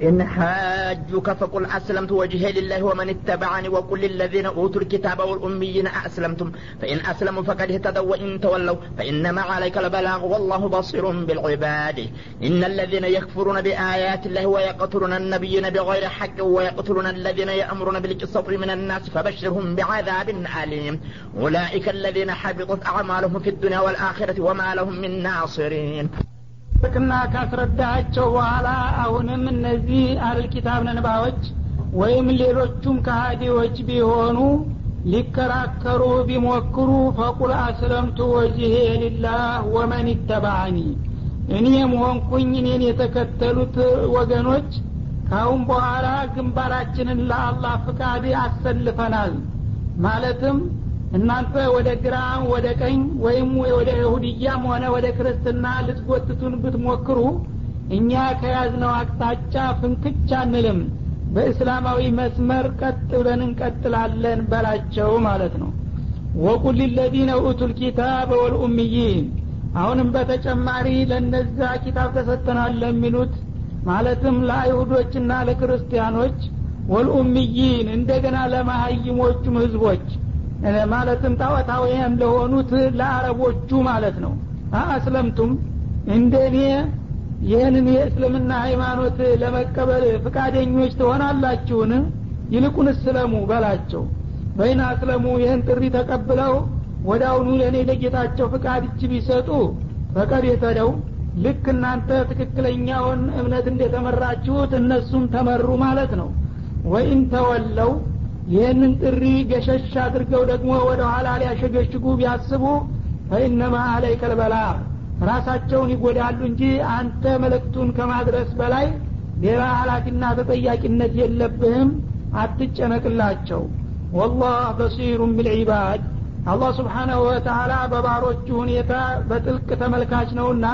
فإن حاجوك فقل أسلمت وجهي لله ومن اتبعني وقل للذين أوتوا الكتاب والأميين أسلمتم. فإن أسلموا فقد اهتدوا وإن تولوا. فإنما عليك البلاغ والله بصير بالعباد. إن الذين يكفرون بآيات الله ويقتلون النبيين بغير حق ويقتلون الذين يأمرون بالقسط من الناس فبشرهم بعذاب أليم. أولئك الذين حبطت أعمالهم في الدنيا والآخرة وما لهم من ناصرين. ጥቅና ካስረዳቸው በኋላ አሁንም እነዚህ አልኪታብ ነንባዎች ወይም ሌሎቹም ከሃዲዎች ቢሆኑ ሊከራከሩ ቢሞክሩ ፈቁል አስለምቱ ወጅሄ ሊላህ ወመን ይተባዕኒ እኔም ሆንኩኝ እኔን የተከተሉት ወገኖች ካሁን በኋላ ግንባራችንን ለአላህ ፍቃድ አሰልፈናል። ማለትም እናንተ ወደ ግራ ወደ ቀኝ ወይም ወደ ይሁድያም ሆነ ወደ ክርስትና ልትጎትቱን ብትሞክሩ እኛ ከያዝነው አቅጣጫ ፍንክች አንልም። በእስላማዊ መስመር ቀጥ ብለን እንቀጥላለን በላቸው ማለት ነው። ወቁል ለዚነ ኡቱል ኪታብ ወልኡምይን አሁንም በተጨማሪ ለነዛ ኪታብ ተሰጥተናል ለሚሉት ማለትም ለአይሁዶችና ለክርስቲያኖች ወልኡምይን እንደገና ለማሀይሞቹም ህዝቦች ማለትም ጣዖታውያን ለሆኑት ለአረቦቹ ማለት ነው። አስለምቱም እንደ እኔ ይህንን የእስልምና ሃይማኖት ለመቀበል ፍቃደኞች ትሆናላችሁን? ይልቁን እስለሙ በላቸው። በይን አስለሙ ይህን ጥሪ ተቀብለው ወደ አሁኑ ለእኔ ለጌታቸው ፍቃድ እጅ ቢሰጡ ፈቀድ የተደው ልክ እናንተ ትክክለኛውን እምነት እንደተመራችሁት እነሱም ተመሩ ማለት ነው። ወይም ተወለው ይህንን ጥሪ ገሸሽ አድርገው ደግሞ ወደ ኋላ ሊያሸገሽጉ ቢያስቡ ፈኢነማ አለይከ ልበላ ራሳቸውን ይጎዳሉ እንጂ አንተ መልእክቱን ከማድረስ በላይ ሌላ ሀላፊና ተጠያቂነት የለብህም። አትጨነቅላቸው። ወላህ በሲሩን ብልዒባድ አላህ ስብሓናሁ ወተላ በባሮቹ ሁኔታ በጥልቅ ተመልካች ነውና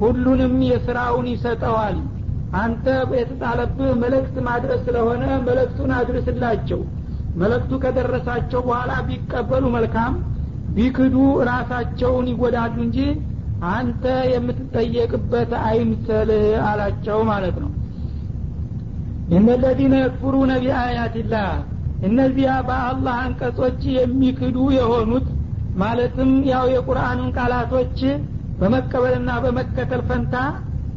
ሁሉንም የስራውን ይሰጠዋል። አንተ የተጣለብህ መልእክት ማድረስ ስለሆነ መልእክቱን አድርስላቸው መልእክቱ ከደረሳቸው በኋላ ቢቀበሉ መልካም ቢክዱ ራሳቸውን ይጎዳሉ እንጂ አንተ የምትጠየቅበት አይምሰልህ አላቸው ማለት ነው። እነለዚነ የክፍሩነ ቢአያትላህ እነዚያ በአላህ አንቀጾች የሚክዱ የሆኑት ማለትም ያው የቁርአንን ቃላቶች በመቀበልና በመከተል ፈንታ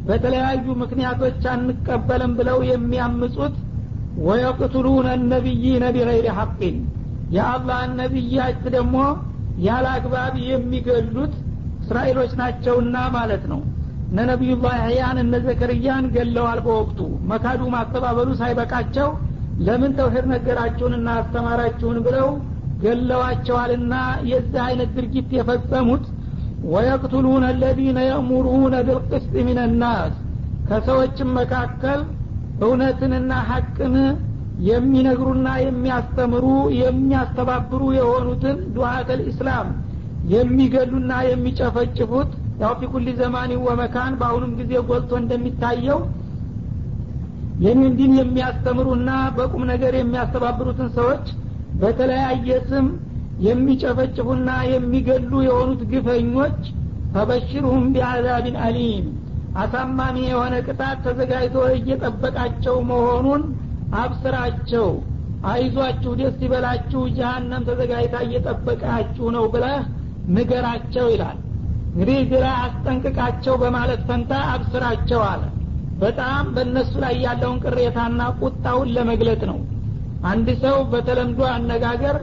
በተለያዩ ምክንያቶች አንቀበልም ብለው የሚያምጹት ወየቅትሉነ ነቢይነ ቢገይሪ ሐቅን። የአላህን ነቢያት ደግሞ ያለ አግባብ የሚገሉት እስራኤሎች ናቸውና ማለት ነው። እነ ነቢዩላህ ያህያን እነ ዘከርያን ገለዋል በወቅቱ። መካዱ ማስተባበሉ ሳይበቃቸው ለምን ተውሂድ ነገራችሁንና አስተማራችሁን ብለው ገለዋቸዋልና የዚህ አይነት ድርጊት የፈጸሙት ወየቅቱሉነ አለዚነ የእሙሩነ ቢልቅስጥ ምን ናስ ከሰዎችም መካከል እውነትንና ሐቅን የሚነግሩና የሚያስተምሩ የሚያስተባብሩ የሆኑትን ዱዓተል ኢስላም የሚገሉና የሚጨፈጭፉት ያው ፊ ዘማን ወመካን በአሁኑም ጊዜ ጎልቶ እንደሚታየው ይህንን ዲን የሚያስተምሩና በቁም ነገር የሚያስተባብሩትን ሰዎች በተለያየ ስም የሚጨፈጭፉና የሚገሉ የሆኑት ግፈኞች ፈበሽርሁም ቢአዛቢን አሊም አሳማሚ የሆነ ቅጣት ተዘጋጅቶ እየጠበቃቸው መሆኑን አብስራቸው። አይዟችሁ ደስ ይበላችሁ ጀሀነም ተዘጋጅታ እየጠበቃችሁ ነው ብለህ ንገራቸው ይላል። እንግዲህ ግራ አስጠንቅቃቸው በማለት ፈንታ አብስራቸው አለ። በጣም በእነሱ ላይ ያለውን ቅሬታና ቁጣውን ለመግለጥ ነው። አንድ ሰው በተለምዶ አነጋገር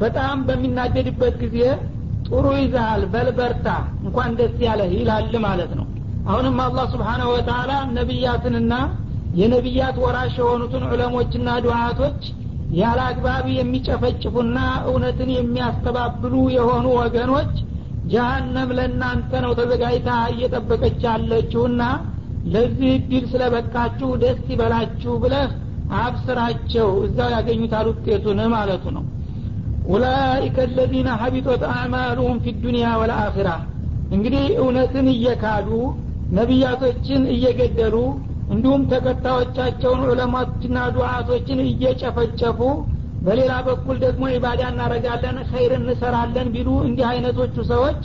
በጣም በሚናደድበት ጊዜ ጥሩ ይዛሃል በልበርታ እንኳን ደስ ያለህ ይላል ማለት ነው አሁንም አላህ ስብሓናሁ ወተላ ነቢያትንና የነቢያት ወራሽ የሆኑትን ዑለሞችና ዱዓቶች ያለ አግባብ የሚጨፈጭፉና እውነትን የሚያስተባብሉ የሆኑ ወገኖች ጀሀነም ለእናንተ ነው ተዘጋጅታ እየጠበቀች ያለችውና ለዚህ እድል ስለበቃችሁ ደስ ይበላችሁ ብለህ አብስራቸው። እዛው ያገኙታል ውጤቱን ማለቱ ነው። ኡላኢከ አለዚነ ሀቢጦት አዕማሉሁም ፊ ዱኒያ ወልአኺራ እንግዲህ እውነትን እየካዱ ነቢያቶችን እየገደሉ እንዲሁም ተከታዮቻቸውን ዑለማዎችና ዱዓቶችን እየጨፈጨፉ በሌላ በኩል ደግሞ ኢባዳ እናረጋለን ኸይር እንሰራለን ቢሉ እንዲህ አይነቶቹ ሰዎች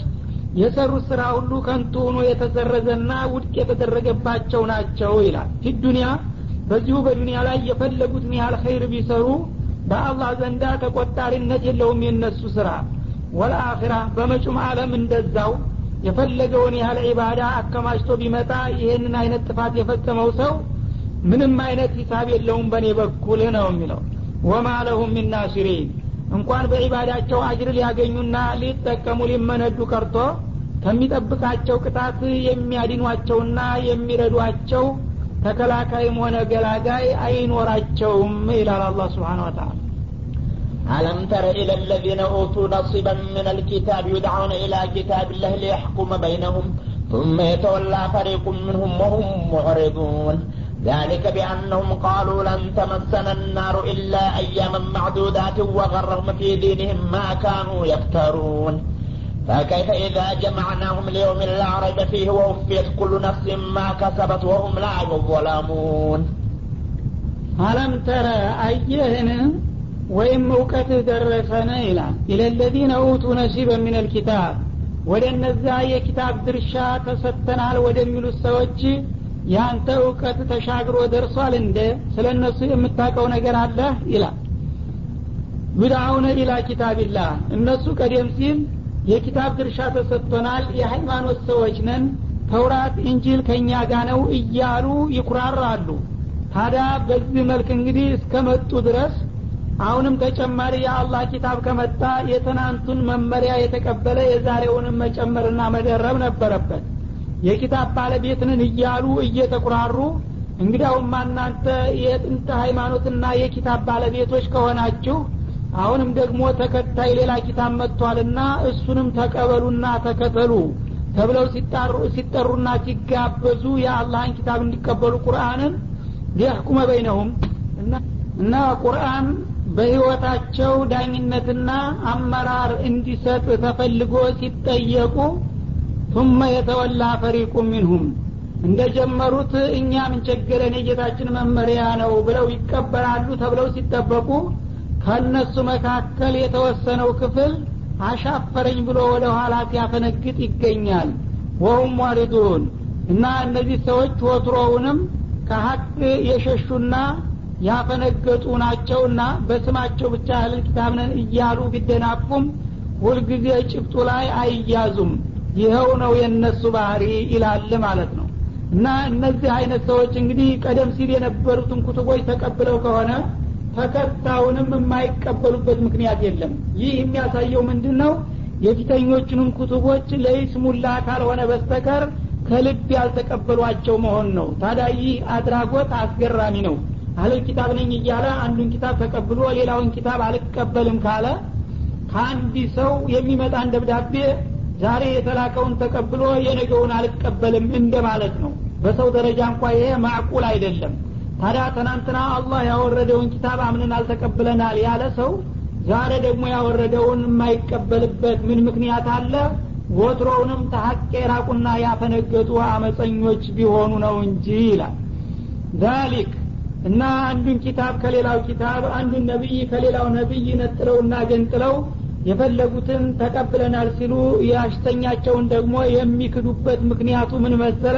የሰሩት ስራ ሁሉ ከንቱ ሆኖ የተሰረዘና ውድቅ የተደረገባቸው ናቸው ይላል። ፊ ዱኒያ በዚሁ በዱንያ ላይ የፈለጉትን ያህል ኸይር ቢሰሩ በአላህ ዘንዳ ተቆጣሪነት የለውም የነሱ ስራ። ወለአኺራ በመጩም አለም እንደዛው የፈለገውን ያህል ዒባዳ አከማችቶ ቢመጣ ይህንን አይነት ጥፋት የፈጸመው ሰው ምንም አይነት ሂሳብ የለውም በእኔ በኩል ነው የሚለው። ወማ ለሁም ሚን እንኳን በዒባዳቸው አጅር ሊያገኙና ሊጠቀሙ ሊመነዱ ቀርቶ ከሚጠብቃቸው ቅጣት የሚያድኗቸውና የሚረዷቸው ተከላካይም ሆነ ገላጋይ አይኖራቸውም ይላል አላ ስብሓን ወተላ ألم تر إلى الذين أوتوا نصيبا من الكتاب يدعون إلى كتاب الله ليحكم بينهم ثم يتولى فريق منهم وهم معرضون. ذلك بأنهم قالوا لن تمسنا النار إلا أياما معدودات وغرهم في دينهم ما كانوا يفترون. فكيف إذا جمعناهم ليوم لا ريب فيه ووفيت كل نفس ما كسبت وهم لا يظلمون. ألم ترى أيهن ወይም እውቀትህ ደረሰነ ይላል። ኢለለዚነ ኡቱ ነሲበ ምን ልኪታብ ወደ እነዚያ የኪታብ ድርሻ ተሰጥተናል ወደሚሉት ሰዎች ያንተ እውቀት ተሻግሮ ደርሷል እንደ ስለ እነሱ የምታውቀው ነገር አለህ ይላል። ዩድአውነ ኢላ ኪታቢላህ እነሱ ቀደም ሲል የኪታብ ድርሻ ተሰጥቶናል የሃይማኖት ሰዎች ነን ተውራት እንጂል ከእኛ ጋ ነው እያሉ ይኩራራሉ። ታዲያ በዚህ መልክ እንግዲህ እስከመጡ ድረስ አሁንም ተጨማሪ የአላህ ኪታብ ከመጣ የትናንቱን መመሪያ የተቀበለ የዛሬውንም መጨመርና መደረብ ነበረበት። የኪታብ ባለቤትንን እያሉ እየተኩራሩ እንግዲያውማ እናንተ የጥንት ሃይማኖትና የኪታብ ባለቤቶች ከሆናችሁ አሁንም ደግሞ ተከታይ ሌላ ኪታብ መጥቷልና እሱንም ተቀበሉና ተከተሉ ተብለው ሲጠሩና ሲጋበዙ የአላህን ኪታብ እንዲቀበሉ ቁርአንን ሊያህኩመ በይነሁም እና ቁርአን በህይወታቸው ዳኝነትና አመራር እንዲሰጥ ተፈልጎ ሲጠየቁ ቱመ የተወላ ፈሪቁ ሚንሁም እንደ ጀመሩት እኛ ምን ቸገረን የጌታችን መመሪያ ነው ብለው ይቀበላሉ ተብለው ሲጠበቁ ከእነሱ መካከል የተወሰነው ክፍል አሻፈረኝ ብሎ ወደ ኋላ ሲያፈነግጥ ይገኛል። ወሁም ዋሪዱን እና እነዚህ ሰዎች ወትሮውንም ከሀቅ የሸሹና ያፈነገጡ ናቸውና በስማቸው ብቻ እህል ኪታብ ነን እያሉ ቢደናፉም ሁልጊዜ ጭብጡ ላይ አይያዙም። ይኸው ነው የእነሱ ባህሪ ይላል ማለት ነው። እና እነዚህ አይነት ሰዎች እንግዲህ ቀደም ሲል የነበሩትን ኩቱቦች ተቀብለው ከሆነ ተከታዩንም የማይቀበሉበት ምክንያት የለም። ይህ የሚያሳየው ምንድን ነው የፊተኞቹንም ኩቱቦች ለይስሙላ ካልሆነ በስተቀር ከልብ ያልተቀበሏቸው መሆን ነው። ታዲያ ይህ አድራጎት አስገራሚ ነው አህለል ኪታብ ነኝ እያለ አንዱን ኪታብ ተቀብሎ ሌላውን ኪታብ አልቀበልም ካለ ከአንድ ሰው የሚመጣን ደብዳቤ ዛሬ የተላከውን ተቀብሎ የነገውን አልቀበልም እንደማለት ነው። በሰው ደረጃ እንኳ ይሄ ማዕቁል አይደለም። ታዲያ ትናንትና አላህ ያወረደውን ኪታብ አምንን አልተቀብለናል ያለ ሰው ዛሬ ደግሞ ያወረደውን የማይቀበልበት ምን ምክንያት አለ? ወትሮውንም ተሀቅ የራቁና ያፈነገጡ አመፀኞች ቢሆኑ ነው እንጂ ይላል። ዛሊክ እና አንዱን ኪታብ ከሌላው ኪታብ አንዱን ነቢይ ከሌላው ነቢይ ነጥለውና ገንጥለው የፈለጉትን ተቀብለናል ሲሉ የአሽተኛቸውን ደግሞ የሚክዱበት ምክንያቱ ምን መሰለ?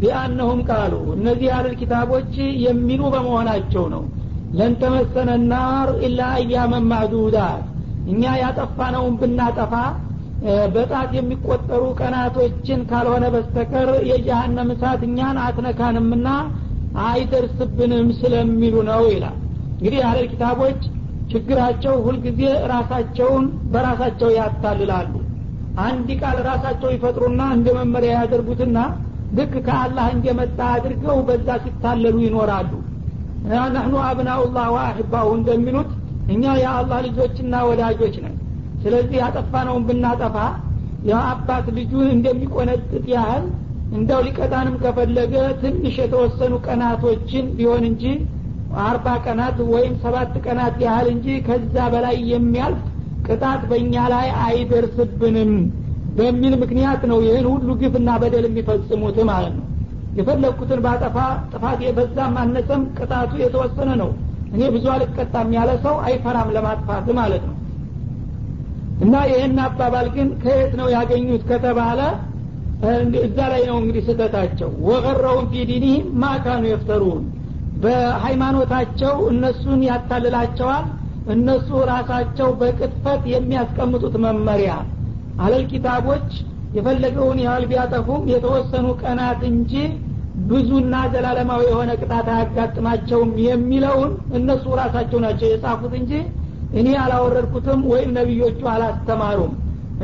ቢአነሁም ቃሉ እነዚህ ያህል ኪታቦች የሚሉ በመሆናቸው ነው። ለንተመሰነ ናር ኢላ አያመን እኛ ያጠፋነውን ብናጠፋ በጣት የሚቆጠሩ ቀናቶችን ካልሆነ በስተቀር የጀሃነም እሳት እኛን አትነካንምና አይደርስብንም ስለሚሉ ነው ይላል። እንግዲህ ያህል ኪታቦች ችግራቸው ሁልጊዜ ራሳቸውን በራሳቸው ያታልላሉ። አንድ ቃል ራሳቸው ይፈጥሩና እንደ መመሪያ ያደርጉትና ልክ ከአላህ እንደመጣ አድርገው በዛ ሲታለሉ ይኖራሉ። ነህኑ አብናኡላህ ወአሕባሁ እንደሚሉት እኛ የአላህ ልጆችና ወዳጆች ነን። ስለዚህ ያጠፋነውን ብናጠፋ የአባት ልጁን እንደሚቆነጥጥ ያህል እንደው ሊቀጣንም ከፈለገ ትንሽ የተወሰኑ ቀናቶችን ቢሆን እንጂ አርባ ቀናት ወይም ሰባት ቀናት ያህል እንጂ ከዛ በላይ የሚያልፍ ቅጣት በእኛ ላይ አይደርስብንም በሚል ምክንያት ነው ይህን ሁሉ ግፍና በደል የሚፈጽሙት ማለት ነው። የፈለግኩትን ባጠፋ ጥፋት የበዛም አነሰም ቅጣቱ የተወሰነ ነው። እኔ ብዙ አልቀጣም ያለ ሰው አይፈራም ለማጥፋት ማለት ነው። እና ይህን አባባል ግን ከየት ነው ያገኙት ከተባለ እዛ ላይ ነው እንግዲህ ስህተታቸው። ወቀረውን ፊ ማካኑ የፍተሩን። በሃይማኖታቸው እነሱን ያታልላቸዋል። እነሱ ራሳቸው በቅጥፈት የሚያስቀምጡት መመሪያ። አለል ኪታቦች የፈለገውን ያህል ቢያጠፉም የተወሰኑ ቀናት እንጂ ብዙና ዘላለማዊ የሆነ ቅጣት አያጋጥማቸውም የሚለውን እነሱ ራሳቸው ናቸው የጻፉት እንጂ እኔ አላወረድኩትም ወይም ነቢዮቹ አላስተማሩም።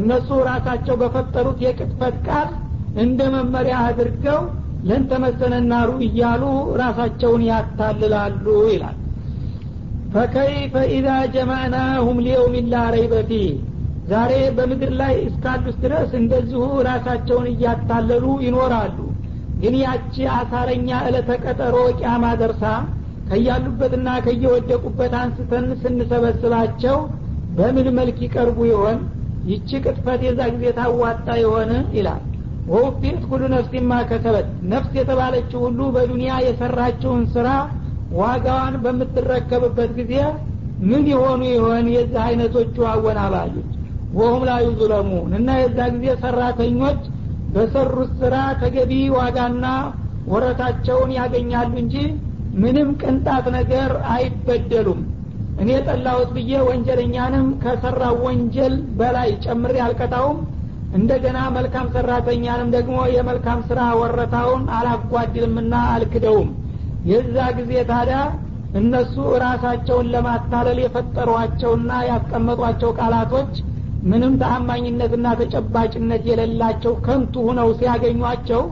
እነሱ ራሳቸው በፈጠሩት የቅጥፈት ቃል እንደ መመሪያ አድርገው ለንተመሰነ ናሩ እያሉ ራሳቸውን ያታልላሉ ይላል። ፈከይፈ ኢዛ ጀማዕናሁም ሊየውም ላ ረይበ ዛሬ በምድር ላይ እስካሉት ድረስ እንደዚሁ ራሳቸውን እያታለሉ ይኖራሉ። ግን ያቺ አሳረኛ እለተ ቀጠሮ ቂያማ ደርሳ ከያሉበትና ከየወደቁበት አንስተን ስንሰበስባቸው በምን መልክ ይቀርቡ ይሆን? ይቺ ቅጥፈት የዛ ጊዜ ታዋጣ የሆነ ይላል ወውፊት ኩሉ ነፍስ ማ ከሰበት ነፍስ የተባለችው ሁሉ በዱንያ የሰራችውን ስራ ዋጋዋን በምትረከብበት ጊዜ ምን የሆኑ ይሆን የዚህ አይነቶቹ አወናባጆች ወሁም ላ ዩዙለሙን። እና የዛ ጊዜ ሰራተኞች በሰሩት ስራ ተገቢ ዋጋና ወረታቸውን ያገኛሉ እንጂ ምንም ቅንጣት ነገር አይበደሉም። እኔ ጠላሁት ብዬ ወንጀለኛንም ከሰራው ወንጀል በላይ ጨምሬ አልቀጣውም እንደገና መልካም ሰራተኛንም ደግሞ የመልካም ስራ ወረታውን አላጓድልምና አልክደውም። የዛ ጊዜ ታዲያ እነሱ ራሳቸውን ለማታለል የፈጠሯቸውና ያስቀመጧቸው ቃላቶች ምንም ተአማኝነትና ተጨባጭነት የሌላቸው ከንቱ ሁነው ሲያገኟቸው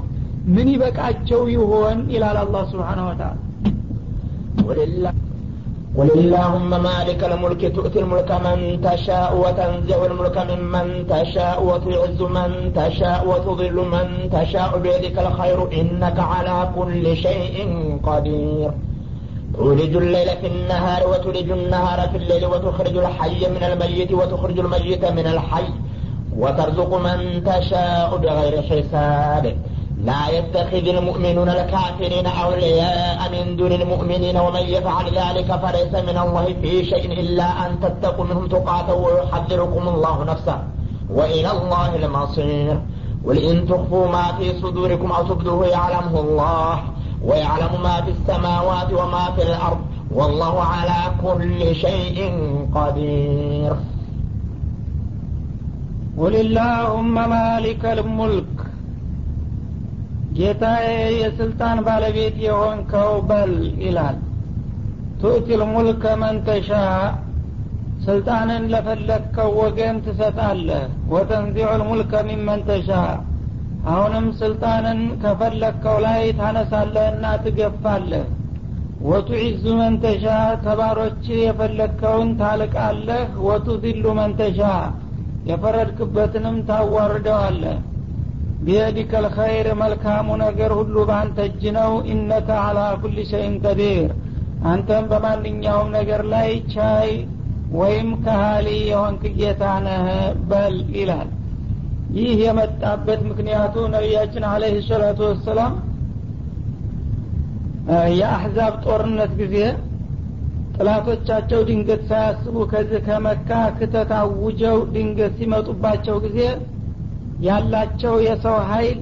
ምን ይበቃቸው ይሆን? ይላል አላህ ስብሓን ወተላ قل اللهم مالك الملك تؤتي الملك من تشاء وتنزع الملك ممن تشاء وتعز من تشاء وتضل من تشاء. بيدك الخير إنك على كل شيء قدير. تولج الليل في النهار وتولج النهار في الليل وتخرج الحي من الميت وتخرج الميت من الحي وترزق من تشاء بغير حساب. لا يتخذ المؤمنون الكافرين أولياء من دون المؤمنين ومن يفعل ذلك فليس من الله في شيء إلا أن تتقوا منهم تقاتا ويحذركم الله نفسه. وإلى الله المصير. قل إن تخفوا ما في صدوركم أو تبدوه يعلمه الله ويعلم ما في السماوات وما في الأرض والله على كل شيء قدير. قل اللهم مالك الملك ጌታዬ የስልጣን ባለቤት የሆንከው በል ይላል። ቱእቲል ሙልከ መንተሻ ስልጣንን ለፈለግከው ወገን ትሰጣለህ። ወተንዚዑ ልሙልከ ሚመንተሻ አሁንም ስልጣንን ከፈለግከው ላይ ታነሳለህና ትገፋለህ። ወቱዒዙ መንተሻ ተባሮች የፈለግከውን ታልቃለህ። ወቱዚሉ መንተሻ የፈረድክበትንም ታዋርደዋለህ ቢየዲከ ልኸይር መልካሙ ነገር ሁሉ በአንተ እጅ ነው። ኢነከ አላ ኩል ሸይን ቀዲር። አንተም በማንኛውም ነገር ላይ ቻይ ወይም ከሃሊ የሆንክ ጌታ ነህ በል ይላል። ይህ የመጣበት ምክንያቱ ነቢያችን አለህ ሰላቱ ወሰላም የአሕዛብ ጦርነት ጊዜ ጥላቶቻቸው ድንገት ሳያስቡ ከዚህ ከመካ ክተት አውጀው ድንገት ሲመጡባቸው ጊዜ ያላቸው የሰው ሀይል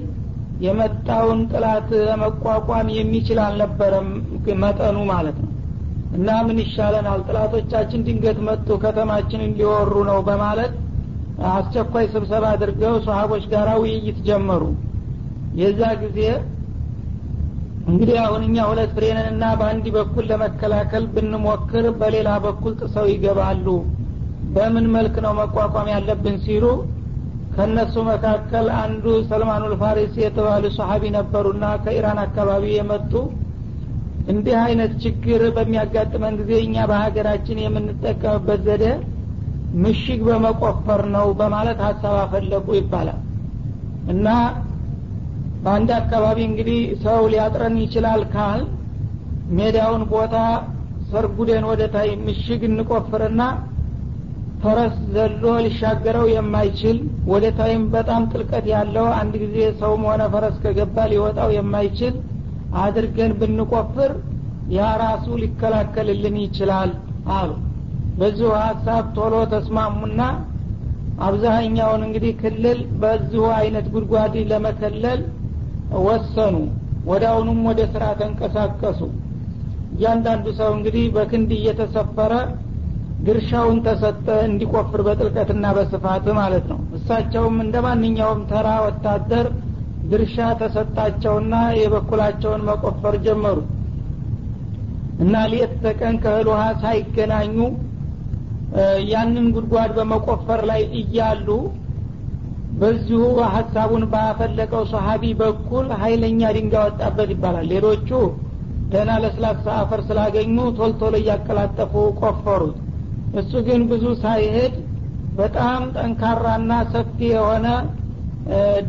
የመጣውን ጥላት ለመቋቋም የሚችል አልነበረም መጠኑ ማለት ነው። እና ምን ይሻለናል? ጥላቶቻችን ድንገት መጡ ከተማችንን ሊወሩ ነው በማለት አስቸኳይ ስብሰባ አድርገው ሰሀቦች ጋር ውይይት ጀመሩ። የዛ ጊዜ እንግዲህ አሁን እኛ ሁለት ፍሬንን እና በአንድ በኩል ለመከላከል ብንሞክር በሌላ በኩል ጥሰው ይገባሉ። በምን መልክ ነው መቋቋም ያለብን ሲሉ ከእነሱ መካከል አንዱ ሰልማኑል ፋሪሲ የተባሉ ሰሀቢ ነበሩና ከኢራን አካባቢ የመጡ። እንዲህ አይነት ችግር በሚያጋጥመን ጊዜ እኛ በሀገራችን የምንጠቀምበት ዘዴ ምሽግ በመቆፈር ነው በማለት ሀሳብ አፈለቁ ይባላል። እና በአንድ አካባቢ እንግዲህ ሰው ሊያጥረን ይችላል ካል ሜዳውን ቦታ ሰርጉደን ወደ ታይ ምሽግ እንቆፍርና ፈረስ ዘሎ ሊሻገረው የማይችል ወደ ታይም በጣም ጥልቀት ያለው አንድ ጊዜ ሰውም ሆነ ፈረስ ከገባ ሊወጣው የማይችል አድርገን ብንቆፍር ያ ራሱ ሊከላከልልን ይችላል አሉ። በዚሁ ሀሳብ ቶሎ ተስማሙና አብዛኛውን እንግዲህ ክልል በዚሁ አይነት ጉድጓድ ለመከለል ወሰኑ። ወደ አሁኑም ወደ ስራ ተንቀሳቀሱ። እያንዳንዱ ሰው እንግዲህ በክንድ እየተሰፈረ ድርሻውን ተሰጠ እንዲቆፍር በጥልቀትና በስፋት ማለት ነው። እሳቸውም እንደ ማንኛውም ተራ ወታደር ድርሻ ተሰጣቸውና የበኩላቸውን መቆፈር ጀመሩ። እና ሌት ተቀን ከእህል ውሃ ሳይገናኙ ያንን ጉድጓድ በመቆፈር ላይ እያሉ በዚሁ ሀሳቡን ባፈለቀው ሰሀቢ በኩል ሀይለኛ ድንጋይ ወጣበት ይባላል። ሌሎቹ ደህና ለስላሳ አፈር ስላገኙ ቶልቶሎ እያቀላጠፉ ቆፈሩት እሱ ግን ብዙ ሳይሄድ በጣም ጠንካራና ሰፊ የሆነ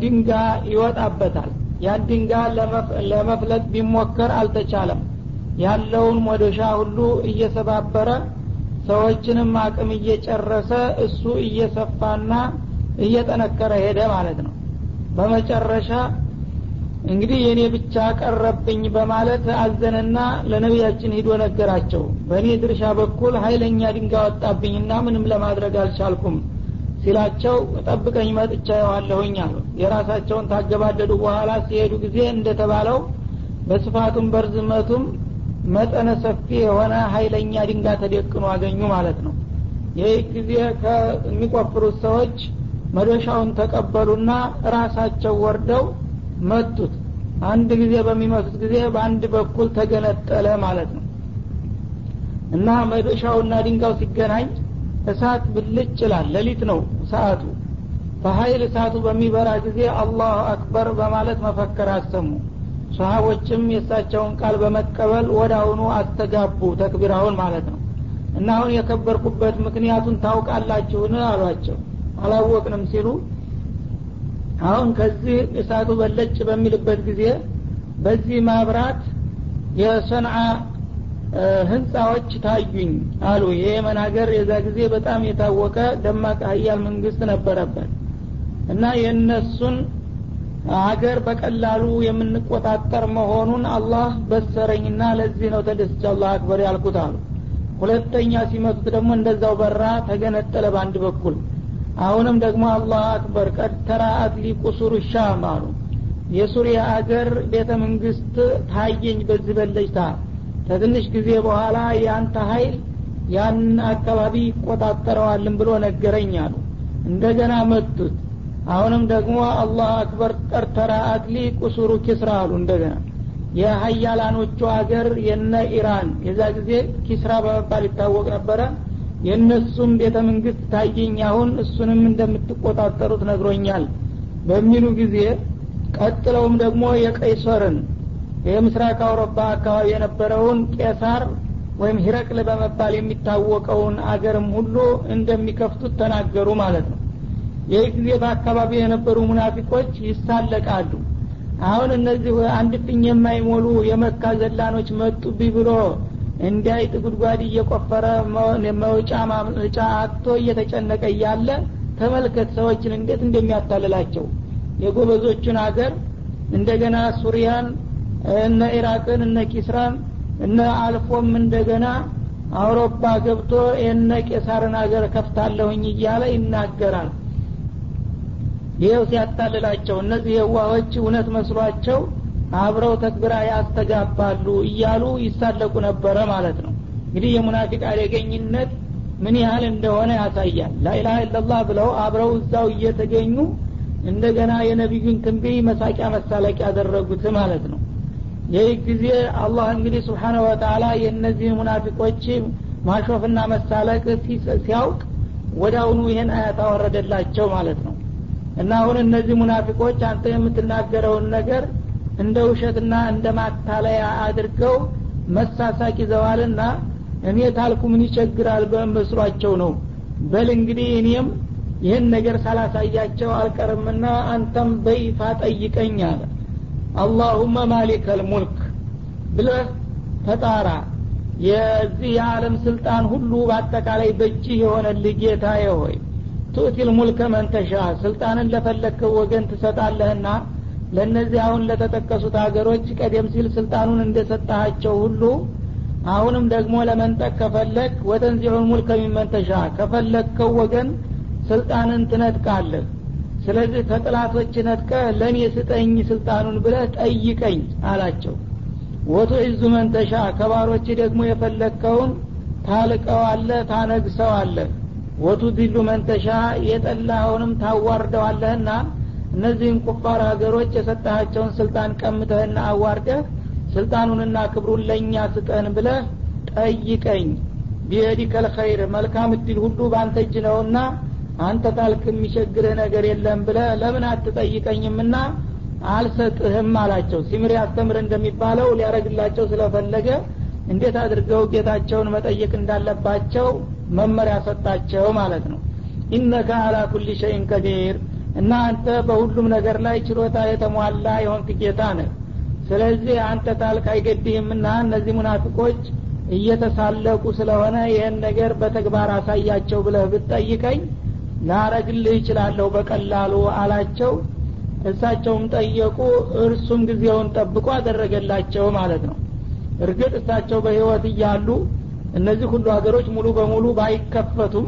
ድንጋ ይወጣበታል። ያን ድንጋ ለመፍለጥ ቢሞከር አልተቻለም። ያለውን ሞደሻ ሁሉ እየሰባበረ ሰዎችንም አቅም እየጨረሰ እሱ እየሰፋና እየጠነከረ ሄደ ማለት ነው። በመጨረሻ እንግዲህ የእኔ ብቻ ቀረብኝ በማለት አዘነና ለነቢያችን ሂዶ ነገራቸው። በእኔ ድርሻ በኩል ሀይለኛ ድንጋይ ወጣብኝና ምንም ለማድረግ አልቻልኩም ሲላቸው ጠብቀኝ መጥቻ የዋለሁኝ አሉ። የራሳቸውን ታገባደዱ በኋላ ሲሄዱ ጊዜ እንደተባለው በስፋቱም በርዝመቱም መጠነ ሰፊ የሆነ ሀይለኛ ድንጋይ ተደቅኖ አገኙ ማለት ነው። ይህ ጊዜ ከሚቆፍሩት ሰዎች መዶሻውን ተቀበሉና ራሳቸው ወርደው መቱት አንድ ጊዜ በሚመቱት ጊዜ በአንድ በኩል ተገነጠለ ማለት ነው። እና መዶሻውና ድንጋው ሲገናኝ እሳት ብልጭ ይላል። ሌሊት ነው ሰአቱ በሀይል እሳቱ በሚበራ ጊዜ አላሁ አክበር በማለት መፈከር አሰሙ። ሰሀቦችም የእሳቸውን ቃል በመቀበል ወደ አሁኑ አስተጋቡ ተክቢራውን ማለት ነው። እና አሁን የከበርኩበት ምክንያቱን ታውቃላችሁን? አሏቸው። አላወቅንም ሲሉ አሁን ከዚህ እሳቱ በለጭ በሚልበት ጊዜ በዚህ ማብራት የሰንዓ ህንፃዎች ታዩኝ አሉ። የየመን ሀገር የዛ ጊዜ በጣም የታወቀ ደማቅ ሀያል መንግስት ነበረበት እና የእነሱን ሀገር በቀላሉ የምንቆጣጠር መሆኑን አላህ በሰረኝና ለዚህ ነው ተደስቼ አላህ አክበር ያልኩት አሉ። ሁለተኛ ሲመቱት ደግሞ እንደዛው በራ ተገነጠለ በአንድ በኩል አሁንም ደግሞ አላህ አክበር ቀድ ተራአት ሊ ቁሱሩ ሻም አሉ። የሱሪያ አገር ቤተ መንግስት ታየኝ በዚህ በለጅታ ከትንሽ ጊዜ በኋላ የአንተ ሀይል ያን አካባቢ ይቆጣጠረዋልን ብሎ ነገረኝ አሉ። እንደገና መቱት። አሁንም ደግሞ አላህ አክበር ቀርተራ አትሊ ቁሱሩ ኪስራ አሉ። እንደገና የሀያላኖቹ አገር የነ ኢራን የዛ ጊዜ ኪስራ በመባል ይታወቅ ነበረ የእነሱም ቤተ መንግስት ታየኝ አሁን እሱንም እንደምትቆጣጠሩት ነግሮኛል በሚሉ ጊዜ ቀጥለውም ደግሞ የቀይሰርን የምስራቅ አውሮፓ አካባቢ የነበረውን ቄሳር ወይም ሂረቅል በመባል የሚታወቀውን አገርም ሁሉ እንደሚከፍቱት ተናገሩ ማለት ነው። ይህ ጊዜ በአካባቢ የነበሩ ሙናፊቆች ይሳለቃሉ። አሁን እነዚህ አንድ ፍኝ የማይሞሉ የመካ ዘላኖች መጡብኝ ብሎ እንዲያይጥ ጉድጓድ እየቆፈረ መውጫ ማምጫ አጥቶ እየተጨነቀ እያለ ተመልከት ሰዎችን እንዴት እንደሚያታልላቸው። የጎበዞቹን አገር እንደገና ሱሪያን እነ ኢራቅን እነ ኪስራን እነ አልፎም እንደገና አውሮፓ ገብቶ የነ ቄሳርን ሀገር ከፍታለሁኝ እያለ ይናገራል። ይኸው ሲያታልላቸው እነዚህ የዋሆች እውነት መስሏቸው አብረው ተክብራ ያስተጋባሉ እያሉ ይሳለቁ ነበረ ማለት ነው። እንግዲህ የሙናፊቅ አደገኝነት ምን ያህል እንደሆነ ያሳያል። ላኢላha ኢላላህ ብለው አብረው እዛው እየተገኙ እንደገና የነቢዩን ትንቢይ መሳቂያ መሳለቅ ያደረጉት ማለት ነው። ይህ ጊዜ አላህ እንግዲህ ስብሓነ ወተላ የእነዚህ ሙናፊቆች ማሾፍና መሳለቅ ሲያውቅ ወዳውኑ ይህን አያት አወረደላቸው ማለት ነው። እና አሁን እነዚህ ሙናፊቆች አንተ የምትናገረውን ነገር እንደ ውሸትና እንደ ማታለያ አድርገው መሳሳቅ ይዘዋልና እኔ ታልኩ ምን ይቸግራል በመስሏቸው ነው። በል እንግዲህ እኔም ይህን ነገር ሳላሳያቸው አልቀርምና አንተም በይፋ ጠይቀኝ አለ። አላሁመ ማሊከ ልሙልክ ብለህ ተጣራ። የዚህ የዓለም ስልጣን ሁሉ በአጠቃላይ በእጅህ የሆነልህ ጌታዬ ሆይ ቱእቲል ሙልከ መንተሻ ስልጣንን ለፈለግከው ወገን ትሰጣለህና ለእነዚህ አሁን ለተጠቀሱት ሀገሮች ቀደም ሲል ስልጣኑን እንደሰጣቸው ሁሉ አሁንም ደግሞ ለመንጠቅ ከፈለግ ወተንዚዑን ሙልከ ሚመንተሻ ከፈለግከው ወገን ስልጣንን ትነጥቃለህ። ስለዚህ ከጥላቶች ነጥቀህ ለእኔ ስጠኝ ስልጣኑን ብለህ ጠይቀኝ አላቸው። ወቱዒዙ መንተሻ ከባሮች ደግሞ የፈለግከውን ታልቀዋለህ ታነግሰዋለህ። ወቱድሉ መንተሻ የጠላኸውንም ታዋርደዋለህና እነዚህን ኩፋር ሀገሮች የሰጠሃቸውን ስልጣን ቀምተህና አዋርደህ ስልጣኑንና ክብሩን ለእኛ ስጠን ብለህ ጠይቀኝ። ቢየዲከል ኸይር መልካም እድል ሁሉ በአንተ እጅ ነውና አንተ ታልክ የሚቸግርህ ነገር የለም ብለህ ለምን አትጠይቀኝምና አልሰጥህም አላቸው። ሲምር ያስተምር እንደሚባለው ሊያረግላቸው ስለፈለገ እንዴት አድርገው ጌታቸውን መጠየቅ እንዳለባቸው መመሪያ ሰጣቸው ማለት ነው። ኢነከ አላ ኩል ሸይን ቀዲር እና አንተ በሁሉም ነገር ላይ ችሎታ የተሟላ የሆንክ ጌታ ነህ። ስለዚህ አንተ ታልክ አይገድህምና እነዚህ ሙናፊቆች እየተሳለቁ ስለሆነ ይህን ነገር በተግባር አሳያቸው ብለህ ብትጠይቀኝ ላረግልህ ይችላለሁ በቀላሉ አላቸው። እሳቸውም ጠየቁ እርሱም ጊዜውን ጠብቆ አደረገላቸው ማለት ነው። እርግጥ እሳቸው በህይወት እያሉ እነዚህ ሁሉ ሀገሮች ሙሉ በሙሉ ባይከፈቱም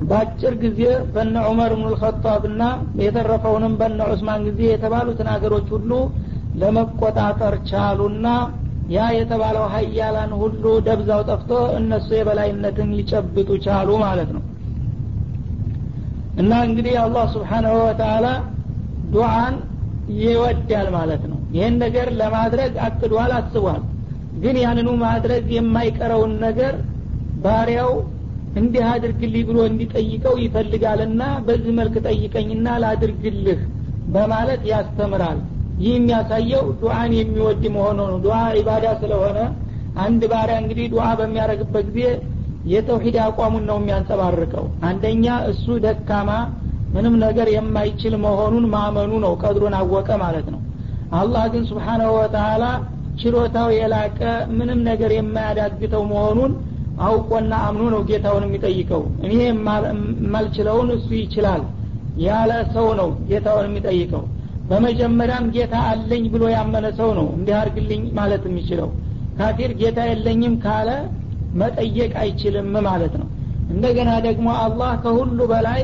በአጭር ጊዜ በነ ዑመር ብኑ ልከጣብ ና የተረፈውንም በነ ዑስማን ጊዜ የተባሉትን ሀገሮች ሁሉ ለመቆጣጠር ቻሉና ያ የተባለው ሀያላን ሁሉ ደብዛው ጠፍቶ እነሱ የበላይነትን ሊጨብጡ ቻሉ ማለት ነው። እና እንግዲህ አላህ ስብሓናሁ ወተላ ዱዓን ይወዳል ማለት ነው። ይህን ነገር ለማድረግ አቅዷል አስቧል። ግን ያንኑ ማድረግ የማይቀረውን ነገር ባሪያው እንዲህ አድርግልኝ ብሎ እንዲጠይቀው ይፈልጋልና በዚህ መልክ ጠይቀኝና ላድርግልህ በማለት ያስተምራል። ይህ የሚያሳየው ዱዓን የሚወድ መሆኑ ነው። ዱዓ ኢባዳ ስለሆነ አንድ ባሪያ እንግዲህ ዱዓ በሚያደርግበት ጊዜ የተውሂድ አቋሙን ነው የሚያንጸባርቀው። አንደኛ እሱ ደካማ ምንም ነገር የማይችል መሆኑን ማመኑ ነው ቀድሩን አወቀ ማለት ነው። አላህ ግን ስብሓናሁ ወተላ ችሎታው የላቀ ምንም ነገር የማያዳግተው መሆኑን አውቆና አምኖ ነው ጌታውን የሚጠይቀው። እኔ የማልችለውን እሱ ይችላል ያለ ሰው ነው ጌታውን የሚጠይቀው። በመጀመሪያም ጌታ አለኝ ብሎ ያመነ ሰው ነው እንዲህ አርግልኝ ማለት የሚችለው። ካፊር ጌታ የለኝም ካለ መጠየቅ አይችልም ማለት ነው። እንደገና ደግሞ አላህ ከሁሉ በላይ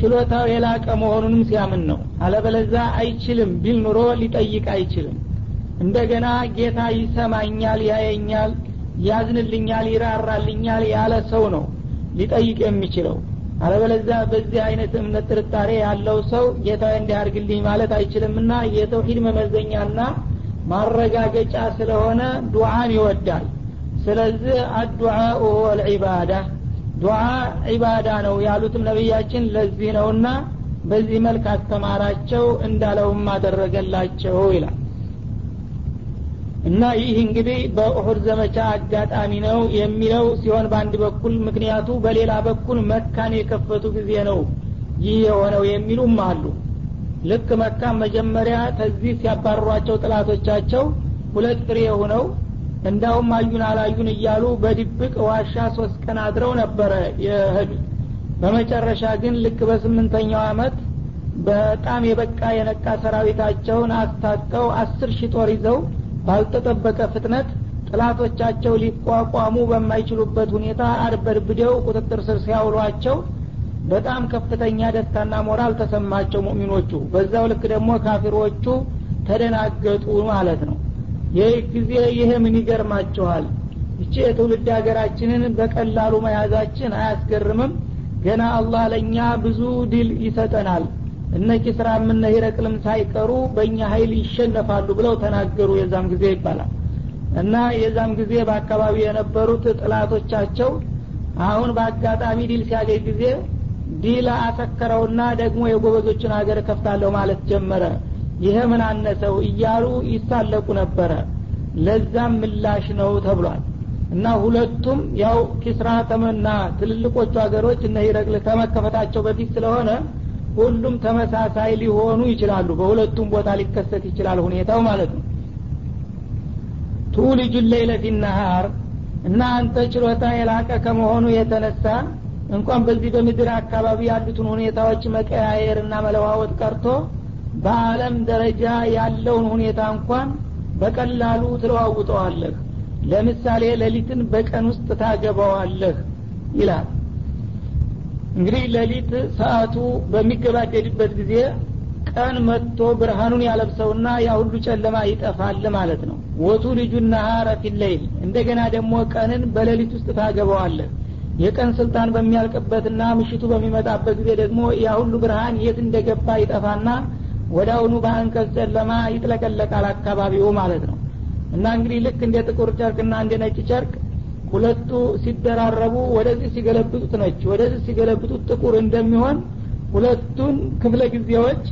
ችሎታው የላቀ መሆኑንም ሲያምን ነው። አለበለዛ አይችልም ቢል ኑሮ ሊጠይቅ አይችልም። እንደገና ጌታ ይሰማኛል ያየኛል ያዝንልኛል ይራራልኛል ያለ ሰው ነው ሊጠይቅ የሚችለው። አለበለዛ በዚህ አይነት እምነት ጥርጣሬ ያለው ሰው ጌታ እንዲያርግልኝ ማለት አይችልምና የተውሂድ መመዘኛና ማረጋገጫ ስለሆነ ዱዓን ይወዳል። ስለዚህ አዱዓኡ ወልዒባዳ ዱዓ ዒባዳ ነው ያሉትም ነቢያችን ለዚህ ነውና በዚህ መልክ አስተማራቸው እንዳለውም አደረገላቸው ይላል እና ይህ እንግዲህ በኡሑድ ዘመቻ አጋጣሚ ነው የሚለው ሲሆን በአንድ በኩል ምክንያቱ በሌላ በኩል መካን የከፈቱ ጊዜ ነው ይህ የሆነው የሚሉም አሉ። ልክ መካን መጀመሪያ ተዚህ ሲያባሯቸው ጥላቶቻቸው ሁለት ፍሬ ሆነው እንዳውም አዩን አላዩን እያሉ በድብቅ ዋሻ ሶስት ቀን አድረው ነበረ የሄዱት። በመጨረሻ ግን ልክ በስምንተኛው አመት በጣም የበቃ የነቃ ሰራዊታቸውን አስታጥቀው አስር ሺህ ጦር ይዘው ባልተጠበቀ ፍጥነት ጥላቶቻቸው ሊቋቋሙ በማይችሉበት ሁኔታ አርበድብደው ቁጥጥር ስር ሲያውሏቸው በጣም ከፍተኛ ደስታና ሞራል ተሰማቸው ሙእሚኖቹ። በዛው ልክ ደግሞ ካፊሮቹ ተደናገጡ ማለት ነው። ይህ ጊዜ ይሄ ምን ይገርማችኋል? ይቺ የትውልድ ሀገራችንን በቀላሉ መያዛችን አያስገርምም። ገና አላህ ለእኛ ብዙ ድል ይሰጠናል እነ ኪስራም እነ ሂረቅልም ሳይቀሩ በእኛ ሀይል ይሸነፋሉ ብለው ተናገሩ። የዛም ጊዜ ይባላል። እና የዛም ጊዜ በአካባቢ የነበሩት ጥላቶቻቸው አሁን በአጋጣሚ ዲል ሲያገኝ ጊዜ ዲል አሰከረውና ደግሞ የጎበዞችን ሀገር ከፍታለሁ ማለት ጀመረ። ይሄ ምን አነሰው እያሉ ይሳለቁ ነበረ። ለዛም ምላሽ ነው ተብሏል። እና ሁለቱም ያው ኪስራ ተመና ትልልቆቹ ሀገሮች እነ ሂረቅል ከመከፈታቸው በፊት ስለሆነ ሁሉም ተመሳሳይ ሊሆኑ ይችላሉ። በሁለቱም ቦታ ሊከሰት ይችላል ሁኔታው ማለት ነው። ቱልጁ ሌይለ ፊነሃር እና አንተ ችሎታ የላቀ ከመሆኑ የተነሳ እንኳን በዚህ በምድር አካባቢ ያሉትን ሁኔታዎች መቀያየር እና መለዋወጥ ቀርቶ በአለም ደረጃ ያለውን ሁኔታ እንኳን በቀላሉ ትለዋውጠዋለህ። ለምሳሌ ሌሊትን በቀን ውስጥ ታገባዋለህ ይላል እንግዲህ ሌሊት ሰአቱ በሚገባደድበት ጊዜ ቀን መጥቶ ብርሃኑን ያለብሰውና ያ ሁሉ ጨለማ ይጠፋል ማለት ነው። ወቱ ልጁ ነሃረ ፊለይል እንደገና ደግሞ ቀንን በሌሊት ውስጥ ታገባዋለህ። የቀን ስልጣን በሚያልቅበትና ምሽቱ በሚመጣበት ጊዜ ደግሞ ያ ሁሉ ብርሃን የት እንደገባ ይጠፋና ወደ አሁኑ በአንቀጽ ጨለማ ይጥለቀለቃል አካባቢው ማለት ነው። እና እንግዲህ ልክ እንደ ጥቁር ጨርቅና እንደ ነጭ ጨርቅ ሁለቱ ሲደራረቡ ወደዚህ ሲገለብጡት ነች ወደዚህ ሲገለብጡት ጥቁር እንደሚሆን ሁለቱን ክፍለ ጊዜዎች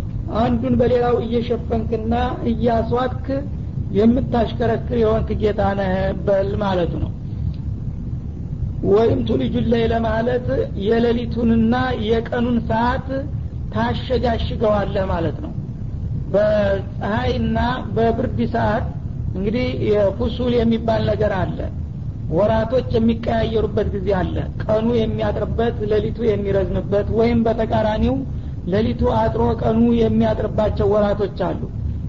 አንዱን በሌላው እየሸፈንክና እያስዋጥክ የምታሽከረክር የሆንክ ጌታ ነህ በል ማለቱ ነው። ወይም ቱልጁ ለይለ ማለት የሌሊቱንና የቀኑን ሰዓት ታሸጋሽገዋለህ ማለት ነው። በፀሀይና በብርድ ሰዓት እንግዲህ የፉሱል የሚባል ነገር አለ ወራቶች የሚቀያየሩበት ጊዜ አለ። ቀኑ የሚያጥርበት ሌሊቱ የሚረዝምበት ወይም በተቃራኒው ሌሊቱ አጥሮ ቀኑ የሚያጥርባቸው ወራቶች አሉ።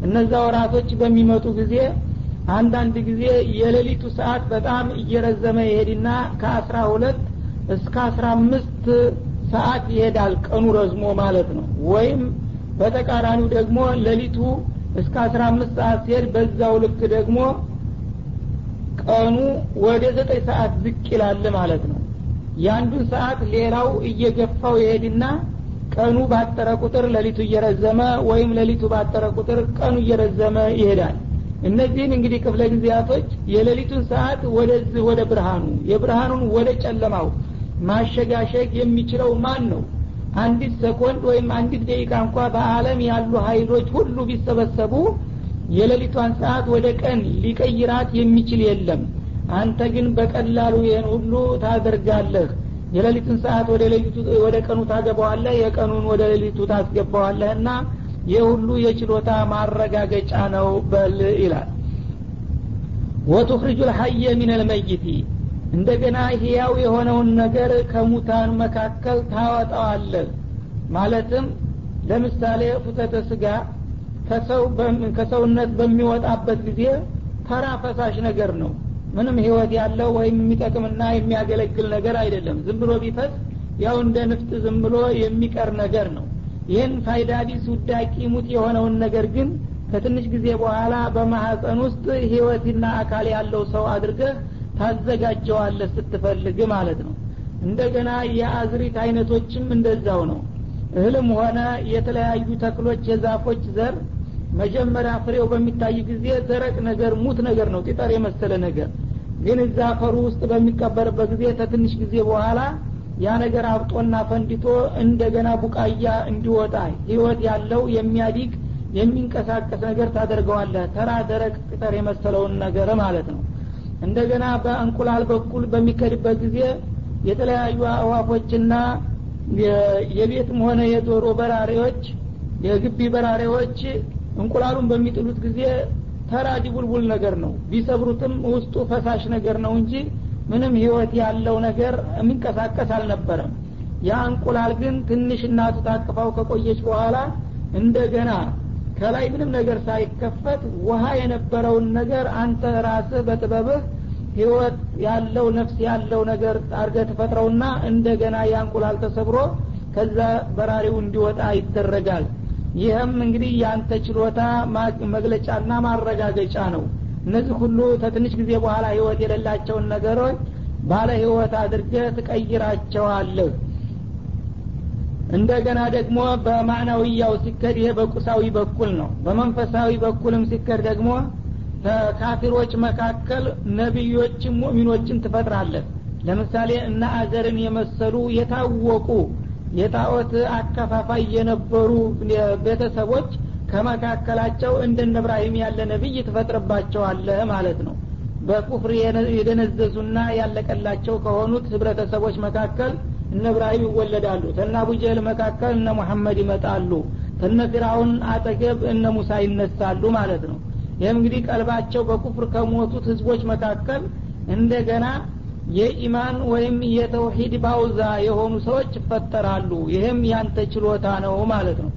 እነዛ ወራቶች በሚመጡ ጊዜ አንዳንድ ጊዜ የሌሊቱ ሰዓት በጣም እየረዘመ ይሄድና ከአስራ ሁለት እስከ አስራ አምስት ሰዓት ይሄዳል ቀኑ ረዝሞ ማለት ነው። ወይም በተቃራኒው ደግሞ ሌሊቱ እስከ አስራ አምስት ሰዓት ሲሄድ በዛው ልክ ደግሞ ቀኑ ወደ ዘጠኝ ሰዓት ዝቅ ይላል ማለት ነው። የአንዱን ሰዓት ሌላው እየገፋው ይሄድና ቀኑ ባጠረ ቁጥር ሌሊቱ እየረዘመ ወይም ሌሊቱ ባጠረ ቁጥር ቀኑ እየረዘመ ይሄዳል። እነዚህን እንግዲህ ክፍለ ጊዜያቶች የሌሊቱን ሰዓት ወደዚህ ወደ ብርሃኑ የብርሃኑን ወደ ጨለማው ማሸጋሸግ የሚችለው ማን ነው? አንዲት ሰኮንድ ወይም አንዲት ደቂቃ እንኳ በአለም ያሉ ሀይሎች ሁሉ ቢሰበሰቡ የሌሊቷን ሰዓት ወደ ቀን ሊቀይራት የሚችል የለም። አንተ ግን በቀላሉ ይህን ሁሉ ታደርጋለህ። የሌሊቱን ሰዓት ወደ ቀኑ ታገባዋለህ የቀኑን ወደ ሌሊቱ ታስገባዋለህ እና የችሎታ ማረጋገጫ ነው በል ይላል። ወቱኽሪጁ ልሐየ ሚን ልመይቲ እንደገና ህያው የሆነውን ነገር ከሙታን መካከል ታወጣዋለህ። ማለትም ለምሳሌ ፉተተ ስጋ ከሰውነት በሚወጣበት ጊዜ ተራ ፈሳሽ ነገር ነው። ምንም ህይወት ያለው ወይም የሚጠቅምና የሚያገለግል ነገር አይደለም። ዝም ብሎ ቢፈስ ያው እንደ ንፍጥ ዝም ብሎ የሚቀር ነገር ነው። ይህን ፋይዳ ውዳቂ ሙት የሆነውን ነገር ግን ከትንሽ ጊዜ በኋላ በማህፀን ውስጥ ህይወትና አካል ያለው ሰው አድርገህ ታዘጋጀዋለህ ስትፈልግ ማለት ነው። እንደገና የአዝሪት አይነቶችም እንደዛው ነው። እህልም ሆነ የተለያዩ ተክሎች የዛፎች ዘር መጀመሪያ ፍሬው በሚታይ ጊዜ ደረቅ ነገር ሙት ነገር ነው ጢጠር የመሰለ ነገር። ግን እዛ አፈሩ ውስጥ በሚቀበርበት ጊዜ ከትንሽ ጊዜ በኋላ ያ ነገር አብጦና ፈንድቶ እንደገና ቡቃያ እንዲወጣ ህይወት ያለው የሚያዲግ የሚንቀሳቀስ ነገር ታደርገዋለህ። ተራ ደረቅ ቅጠር የመሰለውን ነገር ማለት ነው። እንደገና በእንቁላል በኩል በሚከድበት ጊዜ የተለያዩ አዋፎችና የቤትም ሆነ የዶሮ በራሪዎች የግቢ በራሪዎች እንቁላሉን በሚጥሉት ጊዜ ተራ ዲቡልቡል ነገር ነው። ቢሰብሩትም ውስጡ ፈሳሽ ነገር ነው እንጂ ምንም ህይወት ያለው ነገር የሚንቀሳቀስ አልነበረም። ያ እንቁላል ግን ትንሽ እናቱ ታቅፋው ከቆየች በኋላ እንደገና ከላይ ምንም ነገር ሳይከፈት ውሃ የነበረውን ነገር አንተ ራስህ በጥበብህ ህይወት ያለው ነፍስ ያለው ነገር አርገ ትፈጥረውና እንደገና ያ እንቁላል ተሰብሮ ከዛ በራሪው እንዲወጣ ይደረጋል ይህም እንግዲህ የአንተ ችሎታ መግለጫና ማረጋገጫ ነው። እነዚህ ሁሉ ከትንሽ ጊዜ በኋላ ህይወት የሌላቸውን ነገሮች ባለ ህይወት አድርገ ትቀይራቸዋለህ። እንደገና ደግሞ በማዕናዊያው ሲከድ ይሄ በቁሳዊ በኩል ነው። በመንፈሳዊ በኩልም ሲከድ ደግሞ ከካፊሮች መካከል ነቢዮችን ሙእሚኖችን ትፈጥራለህ። ለምሳሌ እነ አዘርን የመሰሉ የታወቁ የጣዖት አከፋፋይ የነበሩ ቤተሰቦች ከመካከላቸው እንደነ እብራሂም ያለ ነቢይ ትፈጥርባቸዋለህ ማለት ነው። በኩፍር የደነዘዙና ያለቀላቸው ከሆኑት ህብረተሰቦች መካከል እነ እብራሂም ይወለዳሉ ተነ አቡጀህል መካከል እነ ሙሐመድ ይመጣሉ ተነ ፊራውን አጠገብ እነ ሙሳ ይነሳሉ ማለት ነው። ይህም እንግዲህ ቀልባቸው በኩፍር ከሞቱት ህዝቦች መካከል እንደገና የኢማን ወይም የተውሂድ ባውዛ የሆኑ ሰዎች ይፈጠራሉ። ይህም ያንተ ችሎታ ነው ማለት ነው።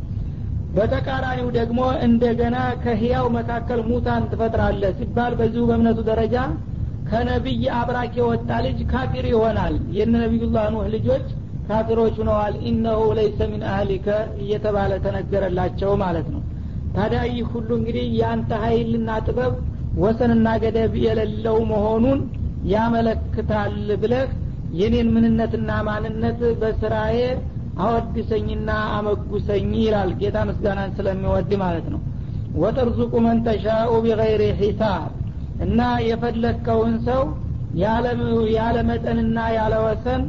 በተቃራኒው ደግሞ እንደገና ከህያው መካከል ሙታን ትፈጥራለህ ሲባል በዚሁ በእምነቱ ደረጃ ከነቢይ አብራክ የወጣ ልጅ ካፊር ይሆናል። የነ ነቢዩላህ ኑህ ልጆች ካፊሮች ሁነዋል ኢነሁ ለይሰ ሚን አህሊከ እየተባለ ተነገረላቸው ማለት ነው። ታዲያ ይህ ሁሉ እንግዲህ የአንተ ሀይልና ጥበብ ወሰንና ገደብ የሌለው መሆኑን ያመለክታል ብለህ የኔን ምንነትና ማንነት በስራዬ አወድሰኝና አመጉሰኝ ይላል። ጌታ ምስጋናን ስለሚወድ ማለት ነው። ወተርዙቁ መን ተሻኡ ቢገይሪ ሒሳብ እና የፈለግከውን ሰው ያለ መጠንና ያለ ወሰን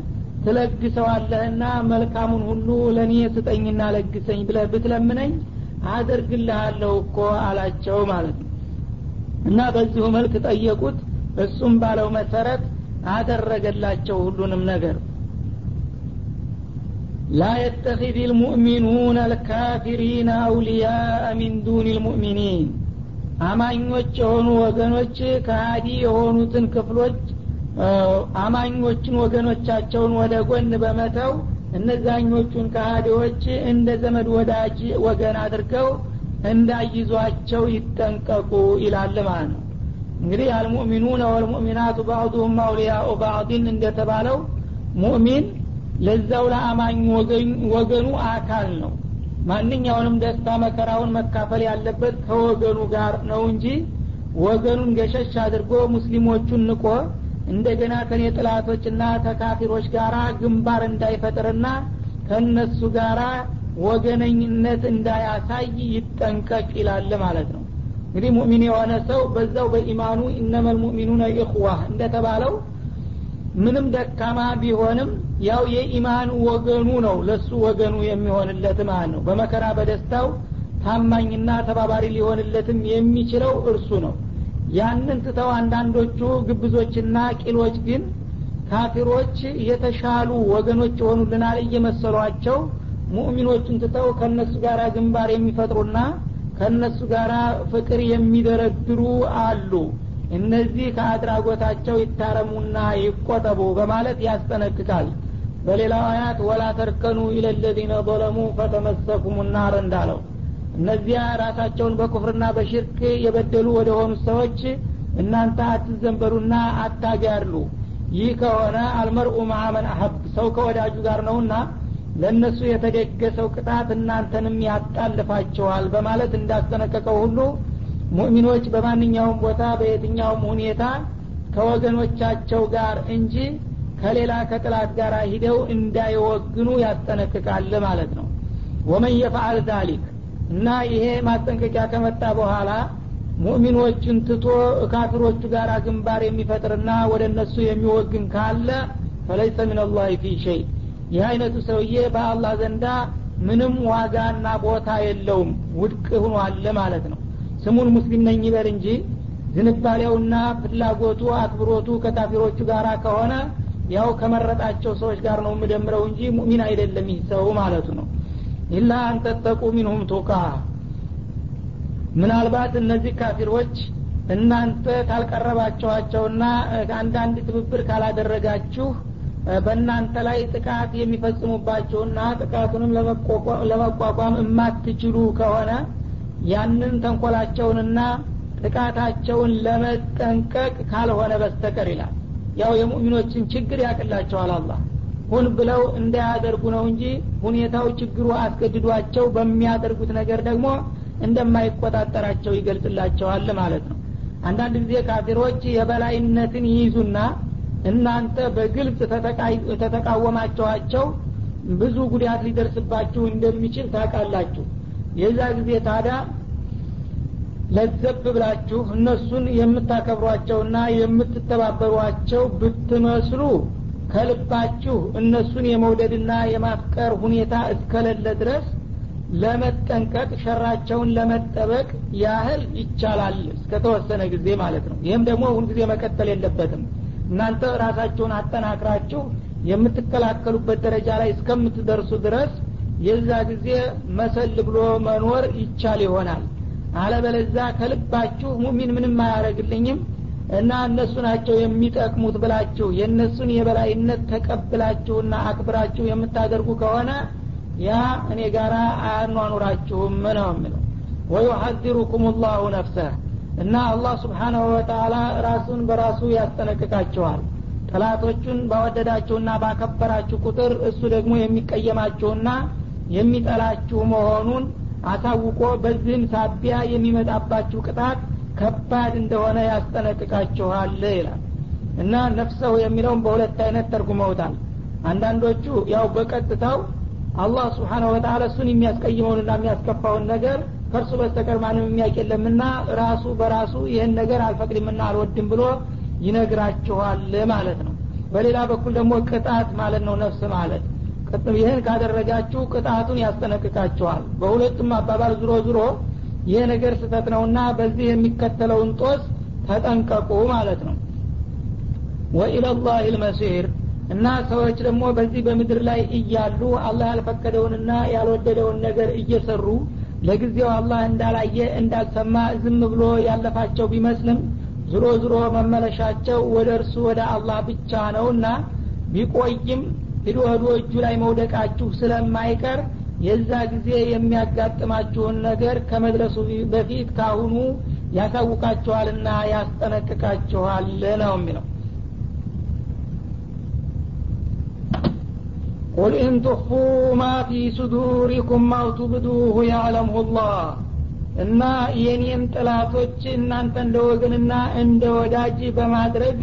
ትለግሰዋለህና መልካሙን ሁሉ ለእኔ ስጠኝና ለግሰኝ ብለህ ብትለምነኝ አደርግልሃለሁ እኮ አላቸው ማለት ነው። እና በዚሁ መልክ ጠየቁት እሱም ባለው መሰረት አደረገላቸው ሁሉንም ነገር። ላ የተኪድ ልሙእሚኑን አልካፊሪን አውልያء ሚን ዱን ልሙእሚኒን። አማኞች የሆኑ ወገኖች ከሀዲ የሆኑትን ክፍሎች አማኞችን ወገኖቻቸውን ወደ ጎን በመተው እነዛኞቹን ከሃዲዎች እንደ ዘመድ ወዳጅ ወገን አድርገው እንዳይዟቸው ይጠንቀቁ ይላል ማለት ነው እንግዲህ አልሙእሚኑነ ወልሙእሚናቱ ባዕዱሁም አውሊያኡ ባዕድን እንደተባለው ሙእሚን ለዛው ለአማኝ ወገኑ አካል ነው። ማንኛውንም ደስታ መከራውን መካፈል ያለበት ከወገኑ ጋር ነው እንጂ ወገኑን ገሸሽ አድርጎ ሙስሊሞቹን ንቆ እንደገና ከኔ ጥላቶችና ተካፊሮች ጋር ግንባር እንዳይፈጥርና ከነሱ ጋር ወገነኝነት እንዳያሳይ ይጠንቀቅ ይላል ማለት ነው እንግዲህ ሙእሚን የሆነ ሰው በዛው በኢማኑ እነመል ሙእሚኑነ ኢኽዋ እንደተባለው ምንም ደካማ ቢሆንም ያው የኢማኑ ወገኑ ነው ለሱ ወገኑ የሚሆንለት ማለት ነው። በመከራ በደስታው ታማኝና ተባባሪ ሊሆንለትም የሚችለው እርሱ ነው። ያንን ትተው አንዳንዶቹ ግብዞችና ቂሎች ግን ካፊሮች የተሻሉ ወገኖች የሆኑልናል እየመሰሏቸው ሙእሚኖቹን ትተው ከእነሱ ጋር ግንባር የሚፈጥሩና ከእነሱ ጋር ፍቅር የሚደረድሩ አሉ። እነዚህ ከአድራጎታቸው ይታረሙና ይቆጠቡ በማለት ያስጠነቅቃል። በሌላው አያት ወላ ተርከኑ ኢለለዚነ ظለሙ ፈተመሰኩም ናር እንዳለው። እነዚያ ራሳቸውን በኩፍርና በሽርክ የበደሉ ወደ ሆኑ ሰዎች እናንተ አትዘንበሉና አታጋድሉ ይህ ከሆነ አልመርኡ ማአመን አሀብ ሰው ከወዳጁ ጋር ነውና ለእነሱ የተደገሰው ቅጣት እናንተንም ያጣልፋቸዋል በማለት እንዳስጠነቀቀው ሁሉ ሙእሚኖች በማንኛውም ቦታ በየትኛውም ሁኔታ ከወገኖቻቸው ጋር እንጂ ከሌላ ከጥላት ጋር ሂደው እንዳይወግኑ ያስጠነቅቃል ማለት ነው። ወመን የፈአል ዛሊክ እና ይሄ ማስጠንቀቂያ ከመጣ በኋላ ሙእሚኖችን ትቶ ካፊሮቹ ጋር ግንባር የሚፈጥርና ወደ እነሱ የሚወግን ካለ ፈለይሰ ምን አላህ ፊ ሸይ ይህ አይነቱ ሰውዬ በአላህ ዘንዳ ምንም ዋጋና ቦታ የለውም። ውድቅ ሁኗል ማለት ነው። ስሙን ሙስሊም ነኝ ይበል እንጂ ዝንባሌውና ፍላጎቱ አክብሮቱ ከካፊሮቹ ጋር ከሆነ ያው ከመረጣቸው ሰዎች ጋር ነው የምደምረው እንጂ ሙእሚን አይደለም ይህ ሰው ማለቱ ነው። ኢላ አንተተቁ ሚንሁም ቱቃ። ምናልባት እነዚህ ካፊሮች እናንተ ካልቀረባቸኋቸውና አንዳንድ ትብብር ካላደረጋችሁ በእናንተ ላይ ጥቃት የሚፈጽሙባቸውና ጥቃቱንም ለመቋቋም የማትችሉ ከሆነ ያንን ተንኮላቸውንና ጥቃታቸውን ለመጠንቀቅ ካልሆነ በስተቀር ይላል። ያው የሙእሚኖችን ችግር ያቅላቸዋል አላህ። ሁን ብለው እንዳያደርጉ ነው እንጂ ሁኔታው ችግሩ አስገድዷቸው በሚያደርጉት ነገር ደግሞ እንደማይቆጣጠራቸው ይገልጽላቸዋል ማለት ነው። አንዳንድ ጊዜ ካፊሮች የበላይነትን ይይዙና እናንተ በግልጽ ተተቃወማቸኋቸው ብዙ ጉዳት ሊደርስባችሁ እንደሚችል ታውቃላችሁ። የዛ ጊዜ ታዲያ ለዘብ ብላችሁ እነሱን የምታከብሯቸውና የምትተባበሯቸው ብትመስሉ ከልባችሁ እነሱን የመውደድና የማፍቀር ሁኔታ እስከሌለ ድረስ ለመጠንቀቅ ሸራቸውን ለመጠበቅ ያህል ይቻላል እስከተወሰነ ጊዜ ማለት ነው። ይህም ደግሞ ሁልጊዜ መቀጠል የለበትም እናንተ ራሳቸውን አጠናክራችሁ የምትከላከሉበት ደረጃ ላይ እስከምትደርሱ ድረስ የዛ ጊዜ መሰል ብሎ መኖር ይቻል ይሆናል። አለበለዛ ከልባችሁ ሙሚን ምንም አያደረግልኝም እና እነሱ ናቸው የሚጠቅሙት ብላችሁ የእነሱን የበላይነት ተቀብላችሁና አክብራችሁ የምታደርጉ ከሆነ ያ እኔ ጋር አያኗኑራችሁም ነው የሚለው ወዩሐዚሩኩም ላሁ ነፍሰህ እና አላህ ስብሓናሁ ወተላ ራሱን በራሱ ያስጠነቅቃቸዋል። ጥላቶቹን ባወደዳችሁና ባከበራችሁ ቁጥር እሱ ደግሞ የሚቀየማችሁና የሚጠላችሁ መሆኑን አሳውቆ በዚህም ሳቢያ የሚመጣባችሁ ቅጣት ከባድ እንደሆነ ያስጠነቅቃችኋል ይላል። እና ነፍሰው የሚለውን በሁለት አይነት ተርጉመውታል። አንዳንዶቹ ያው በቀጥታው አላህ ስብሓነ ወተላ እሱን የሚያስቀይመውንና የሚያስከፋውን ነገር ከእርሱ በስተቀር ማንም የሚያውቅ የለምና ራሱ በራሱ ይህን ነገር አልፈቅድምና አልወድም ብሎ ይነግራችኋል ማለት ነው። በሌላ በኩል ደግሞ ቅጣት ማለት ነው ነፍስ ማለት። ይህን ካደረጋችሁ ቅጣቱን ያስጠነቅቃችኋል። በሁለቱም አባባል ዝሮ ዝሮ ይህ ነገር ስተት ነውና በዚህ የሚከተለውን ጦስ ተጠንቀቁ ማለት ነው። ወኢለላህ ልመሲር እና ሰዎች ደግሞ በዚህ በምድር ላይ እያሉ አላህ ያልፈቀደውንና ያልወደደውን ነገር እየሰሩ ለጊዜው አላህ እንዳላየ እንዳልሰማ ዝም ብሎ ያለፋቸው ቢመስልም ዝሮ ዝሮ መመለሻቸው ወደ እርሱ ወደ አላህ ብቻ ነውና ቢቆይም ሂዶ እጁ ላይ መውደቃችሁ ስለማይቀር የዛ ጊዜ የሚያጋጥማችሁን ነገር ከመድረሱ በፊት ካሁኑ ያሳውቃችኋልና ያስጠነቅቃችኋል ነው የሚለው قل إن تخفوا ما في صدوركم أو تبدوه يعلمه الله እና የኔን ጠላቶች እናንተ እንደ ወገንና እንደ ወዳጅ በማድረግ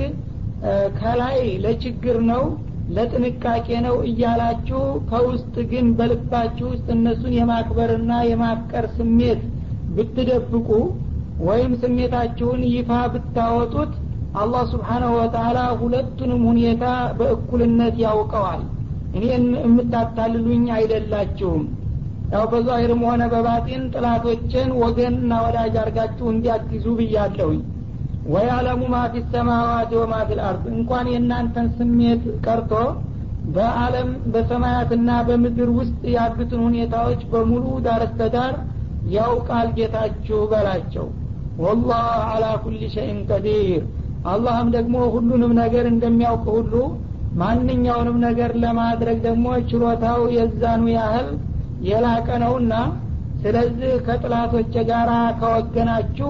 ከላይ ለችግር ነው ለጥንቃቄ ነው እያላችሁ ከውስጥ ግን በልባችሁ ውስጥ እነሱን የማክበርና የማፍቀር ስሜት ብትደብቁ ወይም ስሜታችሁን ይፋ ብታወጡት አላህ سبحانه وتعالى ሁለቱንም ሁኔታ በእኩልነት ያውቀዋል እኔን የምታታልሉኝ አይደላችሁም። ያው በዛሂርም ሆነ በባጢን ጥላቶችን ወገንና ወዳጅ አርጋችሁ እንዲያግዙ ብያለሁኝ። ወያለሙ ማ ፊ ሰማዋት ወማ ፊ ልአርድ። እንኳን የእናንተን ስሜት ቀርቶ በአለም በሰማያትና በምድር ውስጥ ያሉትን ሁኔታዎች በሙሉ ዳረስተዳር ያውቃል ጌታችሁ በላቸው። ወላህ አላ ኩል ሸይን ቀዲር። አላህም ደግሞ ሁሉንም ነገር እንደሚያውቅ ሁሉ ማንኛውንም ነገር ለማድረግ ደግሞ ችሎታው የዛኑ ያህል የላቀ ነውና ስለዚህ ከጥላቶች ጋር ከወገናችሁ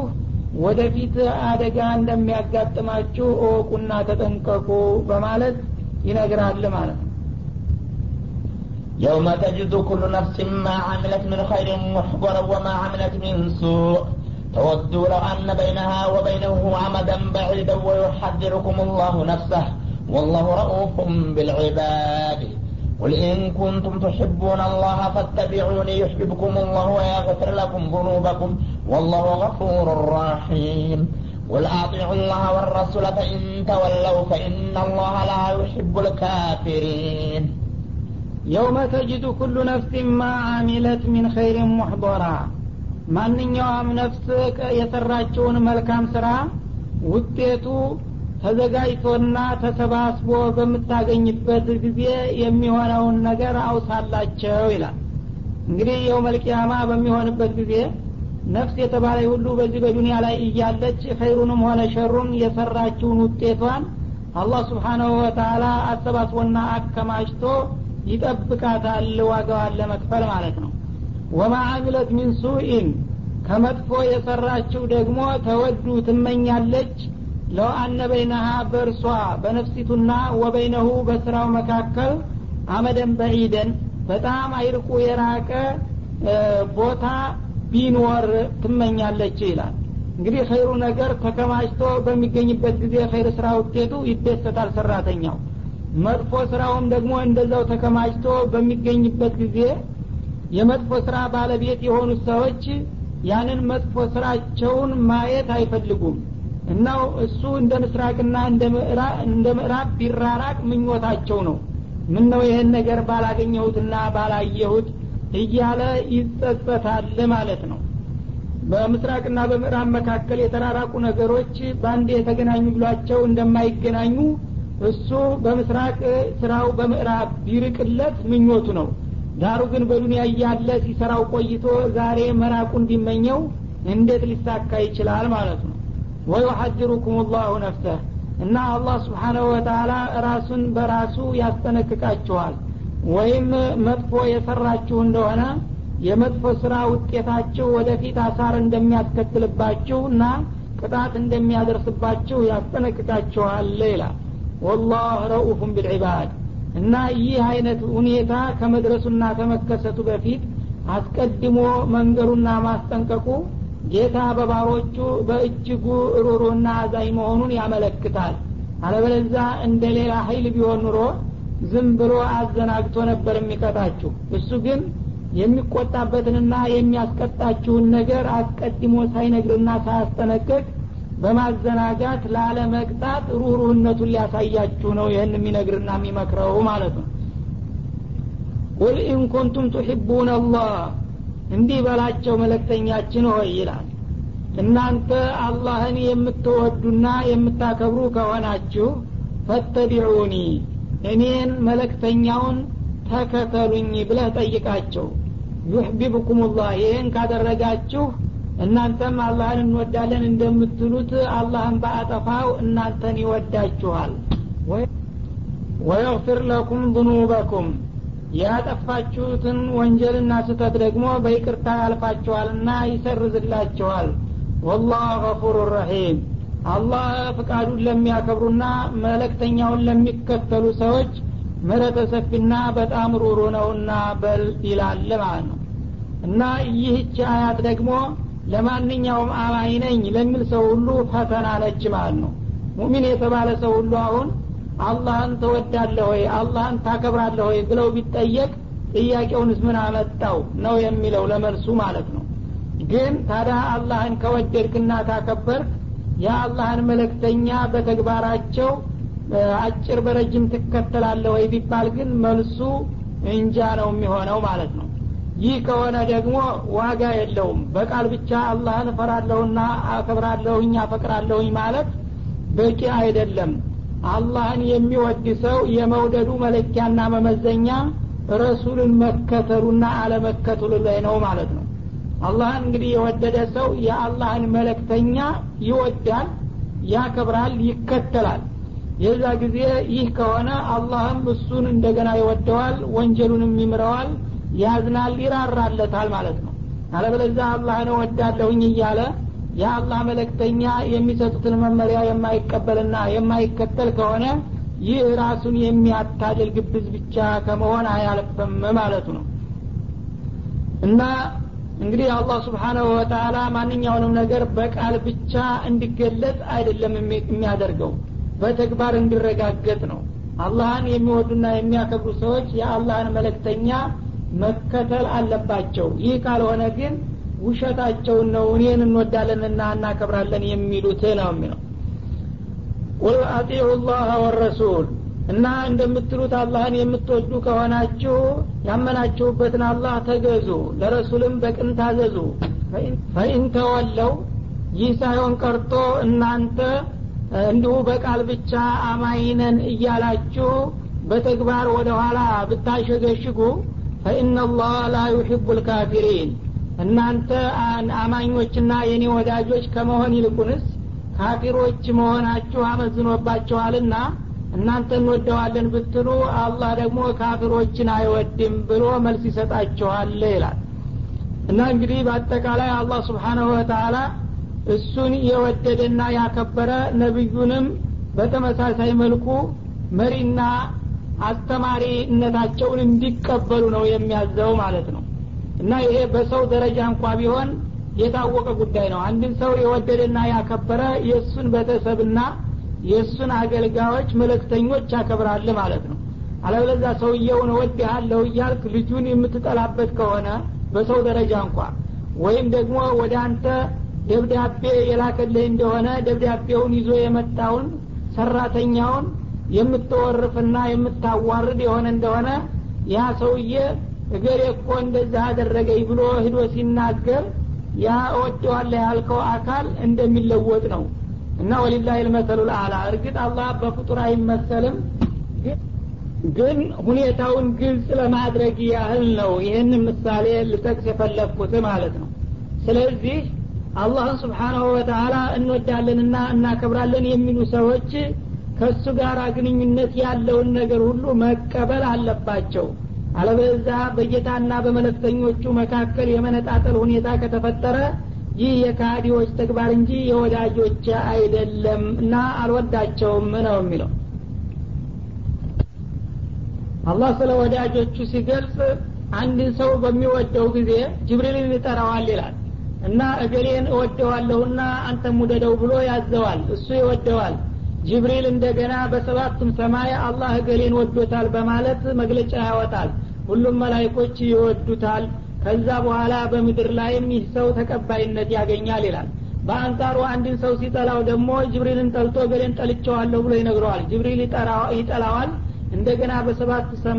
ወደፊት አደጋ እንደሚያጋጥማችሁ እወቁና ተጠንቀቁ በማለት ይነግራል ማለት ነው يوم تجد كل نفس ما عملت من خير محضرا وما عملت من سوء تود لو أن بينها وبينه عمدا بعيدا ويحذركم الله نفسه والله رؤوف بالعباد قل إن كنتم تحبون الله فاتبعوني يحببكم الله ويغفر لكم ذنوبكم والله غفور رحيم قل أطيعوا الله والرسول فإن تولوا فإن الله لا يحب الكافرين يوم تجد كل نفس ما عملت من خير محضرا ማንኛውም ነፍስ የሰራችውን መልካም ስራ ውጤቱ ተዘጋጅቶና ተሰባስቦ በምታገኝበት ጊዜ የሚሆነውን ነገር አውሳላቸው ይላል። እንግዲህ የው መልቅያማ በሚሆንበት ጊዜ ነፍስ የተባለ ሁሉ በዚህ በዱንያ ላይ እያለች ኸይሩንም ሆነ ሸሩን የሰራችውን ውጤቷን አላህ ስብሓናሁ ወተላ አሰባስቦና አከማችቶ ይጠብቃታል ዋጋዋን ለመክፈል ማለት ነው። ወማ አሚለት ሚን ሱኢን ከመጥፎ የሰራችው ደግሞ ተወዱ ትመኛለች ለው አነ በይነሃ በእርሷ በነፍሲቱና ወበይነሁ በስራው መካከል አመደን በዒደን በጣም አይርቁ የራቀ ቦታ ቢኖር ትመኛለች ይላል። እንግዲህ ኸይሩ ነገር ተከማችቶ በሚገኝበት ጊዜ ኸይር ስራ ውጤቱ ይደሰታል ሰራተኛው። መጥፎ ስራውም ደግሞ እንደዛው ተከማችቶ በሚገኝበት ጊዜ የመጥፎ ስራ ባለቤት የሆኑት ሰዎች ያንን መጥፎ ስራቸውን ማየት አይፈልጉም እናው እሱ እንደ ምስራቅና እንደ ምዕራብ ቢራራቅ ምኞታቸው ነው። ምን ነው ይህን ነገር ባላገኘሁትና ባላየሁት እያለ ይጸጸታል ማለት ነው። በምስራቅና በምዕራብ መካከል የተራራቁ ነገሮች በአንድ የተገናኙ ብሏቸው እንደማይገናኙ እሱ በምስራቅ ስራው በምዕራብ ቢርቅለት ምኞቱ ነው። ዳሩ ግን በዱንያ እያለ ሲሰራው ቆይቶ ዛሬ መራቁ እንዲመኘው እንዴት ሊሳካ ይችላል ማለት ነው ወዩሐድሩኩም ላሁ ነፍሰህ እና አላህ ስብሓናሁ ወተላ ራሱን በራሱ ያስጠነቅቃችኋል። ወይም መጥፎ የሰራችሁ እንደሆነ የመጥፎ ስራ ውጤታችሁ ወደፊት አሳር እንደሚያስከትልባችሁ እና ቅጣት እንደሚያደርስባችሁ ያስጠነቅቃችኋል ይላል። ወላህ ረኡፉን ቢልዒባድ። እና ይህ አይነት ሁኔታ ከመድረሱና ከመከሰቱ በፊት አስቀድሞ መንገሩና ማስጠንቀቁ ጌታ በባሮቹ በእጅጉ ሩሩና አዛኝ መሆኑን ያመለክታል። አለበለዛ እንደ ሌላ ሀይል ቢሆን ኑሮ ዝም ብሎ አዘናግቶ ነበር የሚቀጣችሁ። እሱ ግን የሚቆጣበትንና የሚያስቀጣችሁን ነገር አስቀድሞ ሳይነግርና ሳያስጠነቅቅ በማዘናጋት ላለመቅጣት ሩህሩህነቱን ሊያሳያችሁ ነው ይህን የሚነግርና የሚመክረው ማለት ነው። قل إن كنتم تحبون الله እንዲህ በላቸው መልክተኛችን ሆይ ይላል። እናንተ አላህን የምትወዱና የምታከብሩ ከሆናችሁ ፈተቢዑኒ እኔን መለክተኛውን ተከተሉኝ ብለህ ጠይቃቸው። ዩሕቢብኩም ላህ ይህን ካደረጋችሁ እናንተም አላህን እንወዳለን እንደምትሉት አላህን በአጠፋው እናንተን ይወዳችኋል። ወየግፊር ለኩም ዝኑበኩም ያጠፋችሁትን ወንጀልና ስህተት ደግሞ በይቅርታ ያልፋችኋልና ይሰርዝላችኋል። ወላህ ገፉሩ ረሒም። አላህ ፍቃዱን ለሚያከብሩና መለክተኛውን ለሚከተሉ ሰዎች ምህረተ ሰፊና በጣም ሩሩ ነውና በል ይላል ማለት ነው። እና ይህች አያት ደግሞ ለማንኛውም አማኝ ነኝ ለሚል ሰው ሁሉ ፈተና ነች ማለት ነው። ሙሚን የተባለ ሰው ሁሉ አሁን አላህን ተወዳለህ ወይ? አላህን ታከብራለህ ወይ? ብለው ቢጠየቅ ጥያቄውንስ ምን አመጣው ነው የሚለው ለመልሱ ማለት ነው። ግን ታዲያ አላህን ከወደድክና ታከበርክ የአላህን መለክተኛ በተግባራቸው አጭር በረጅም ትከተላለህ ወይ ቢባል ግን መልሱ እንጃ ነው የሚሆነው ማለት ነው። ይህ ከሆነ ደግሞ ዋጋ የለውም። በቃል ብቻ አላህን እፈራለሁና አከብራለሁኝ አፈቅራለሁኝ ማለት በቂ አይደለም አላህን የሚወድ ሰው የመውደዱ መለኪያና መመዘኛ ረሱልን መከተሉና አለመከተሉ ላይ ነው ማለት ነው። አላህን እንግዲህ የወደደ ሰው የአላህን መለክተኛ ይወዳል ያከብራል ይከተላል። የዛ ጊዜ ይህ ከሆነ አላህም እሱን እንደገና ይወደዋል ወንጀሉንም ይምረዋል ያዝናል ይራራለታል ማለት ነው። አለበለዛ አላህን እወዳለሁኝ እያለ የአላህ መለክተኛ የሚሰጡትን መመሪያ የማይቀበልና የማይከተል ከሆነ ይህ ራሱን የሚያታልል ግብዝ ብቻ ከመሆን አያልፍም ማለቱ ነው። እና እንግዲህ አላህ ስብሓናሁ ወተላ ማንኛውንም ነገር በቃል ብቻ እንዲገለጽ አይደለም የሚያደርገው በተግባር እንዲረጋገጥ ነው። አላህን የሚወዱና የሚያከብሩ ሰዎች የአላህን መለክተኛ መከተል አለባቸው። ይህ ካልሆነ ግን ውሸታቸውን ነው እኔን እንወዳለንና እናከብራለን የሚሉት ነው የሚለው። ቁል አጢዑ ላህ ወረሱል እና እንደምትሉት አላህን የምትወዱ ከሆናችሁ ያመናችሁበትን አላህ ተገዙ ለረሱልም በቅን ታዘዙ። ፈኢን ተወለው ይህ ሳይሆን ቀርቶ እናንተ እንዲሁ በቃል ብቻ አማይነን እያላችሁ በተግባር ወደ ኋላ ብታሸገሽጉ ፈኢናላህ ላ ዩሒቡ ልካፊሪን እናንተ አማኞችና የኔ ወዳጆች ከመሆን ይልቁንስ ካፊሮች መሆናችሁ አመዝኖባቸዋልና እናንተ እንወደዋለን ብትሉ አላህ ደግሞ ካፊሮችን አይወድም ብሎ መልስ ይሰጣችኋል ይላል። እና እንግዲህ በአጠቃላይ አላህ ስብሓናሁ ወተላ እሱን የወደደና ያከበረ ነቢዩንም በተመሳሳይ መልኩ መሪና አስተማሪነታቸውን እንዲቀበሉ ነው የሚያዘው ማለት ነው እና ይሄ በሰው ደረጃ እንኳ ቢሆን የታወቀ ጉዳይ ነው። አንድን ሰው የወደደና ያከበረ የእሱን ቤተሰብና የእሱን አገልጋዮች መለክተኞች ያከብራል ማለት ነው። አለበለዛ ሰውየውን እወድሃለሁ እያልክ ልጁን የምትጠላበት ከሆነ በሰው ደረጃ እንኳ ወይም ደግሞ ወደ አንተ ደብዳቤ የላከልህ እንደሆነ ደብዳቤውን ይዞ የመጣውን ሰራተኛውን የምትወርፍና የምታዋርድ የሆነ እንደሆነ ያ ሰውዬ እገሬ እኮ እንደዚህ አደረገኝ ብሎ ሂዶ ሲናገር ያ እወደዋለህ ያልከው አካል እንደሚለወጥ ነው። እና ወሊላህ ልመሰሉ ልአላ እርግጥ አላህ በፍጡር አይመሰልም ግን ሁኔታውን ግልጽ ለማድረግ ያህል ነው ይህን ምሳሌ ልጠቅስ የፈለግኩት ማለት ነው። ስለዚህ አላህን ስብሓናሁ ወተላ እንወዳለንና እናከብራለን የሚሉ ሰዎች ከእሱ ጋር ግንኙነት ያለውን ነገር ሁሉ መቀበል አለባቸው አለበዛ በጌታና በመለክተኞቹ መካከል የመነጣጠል ሁኔታ ከተፈጠረ ይህ የካዲዎች ተግባር እንጂ የወዳጆች አይደለም እና አልወዳቸውም ነው የሚለው። አላህ ስለ ወዳጆቹ ሲገልጽ አንድን ሰው በሚወደው ጊዜ ጅብሪልን ይጠራዋል ይላል እና እገሌን እወደዋለሁና አንተም ውደደው ብሎ ያዘዋል እሱ ይወደዋል። ጅብሪል እንደገና በሰባቱም ሰማይ አላህ እገሌን ወዶታል በማለት መግለጫ ያወጣል ሁሉም መላይኮች ይወዱታል። ከዛ በኋላ በምድር ላይም ይህ ሰው ተቀባይነት ያገኛል ይላል። በአንጻሩ አንድን ሰው ሲጠላው ደግሞ ጅብሪልን ጠልቶ እገሌን ጠልቸዋለሁ ብሎ ይነግረዋል። ጅብሪል ይጠላዋል። እንደገና በሰባት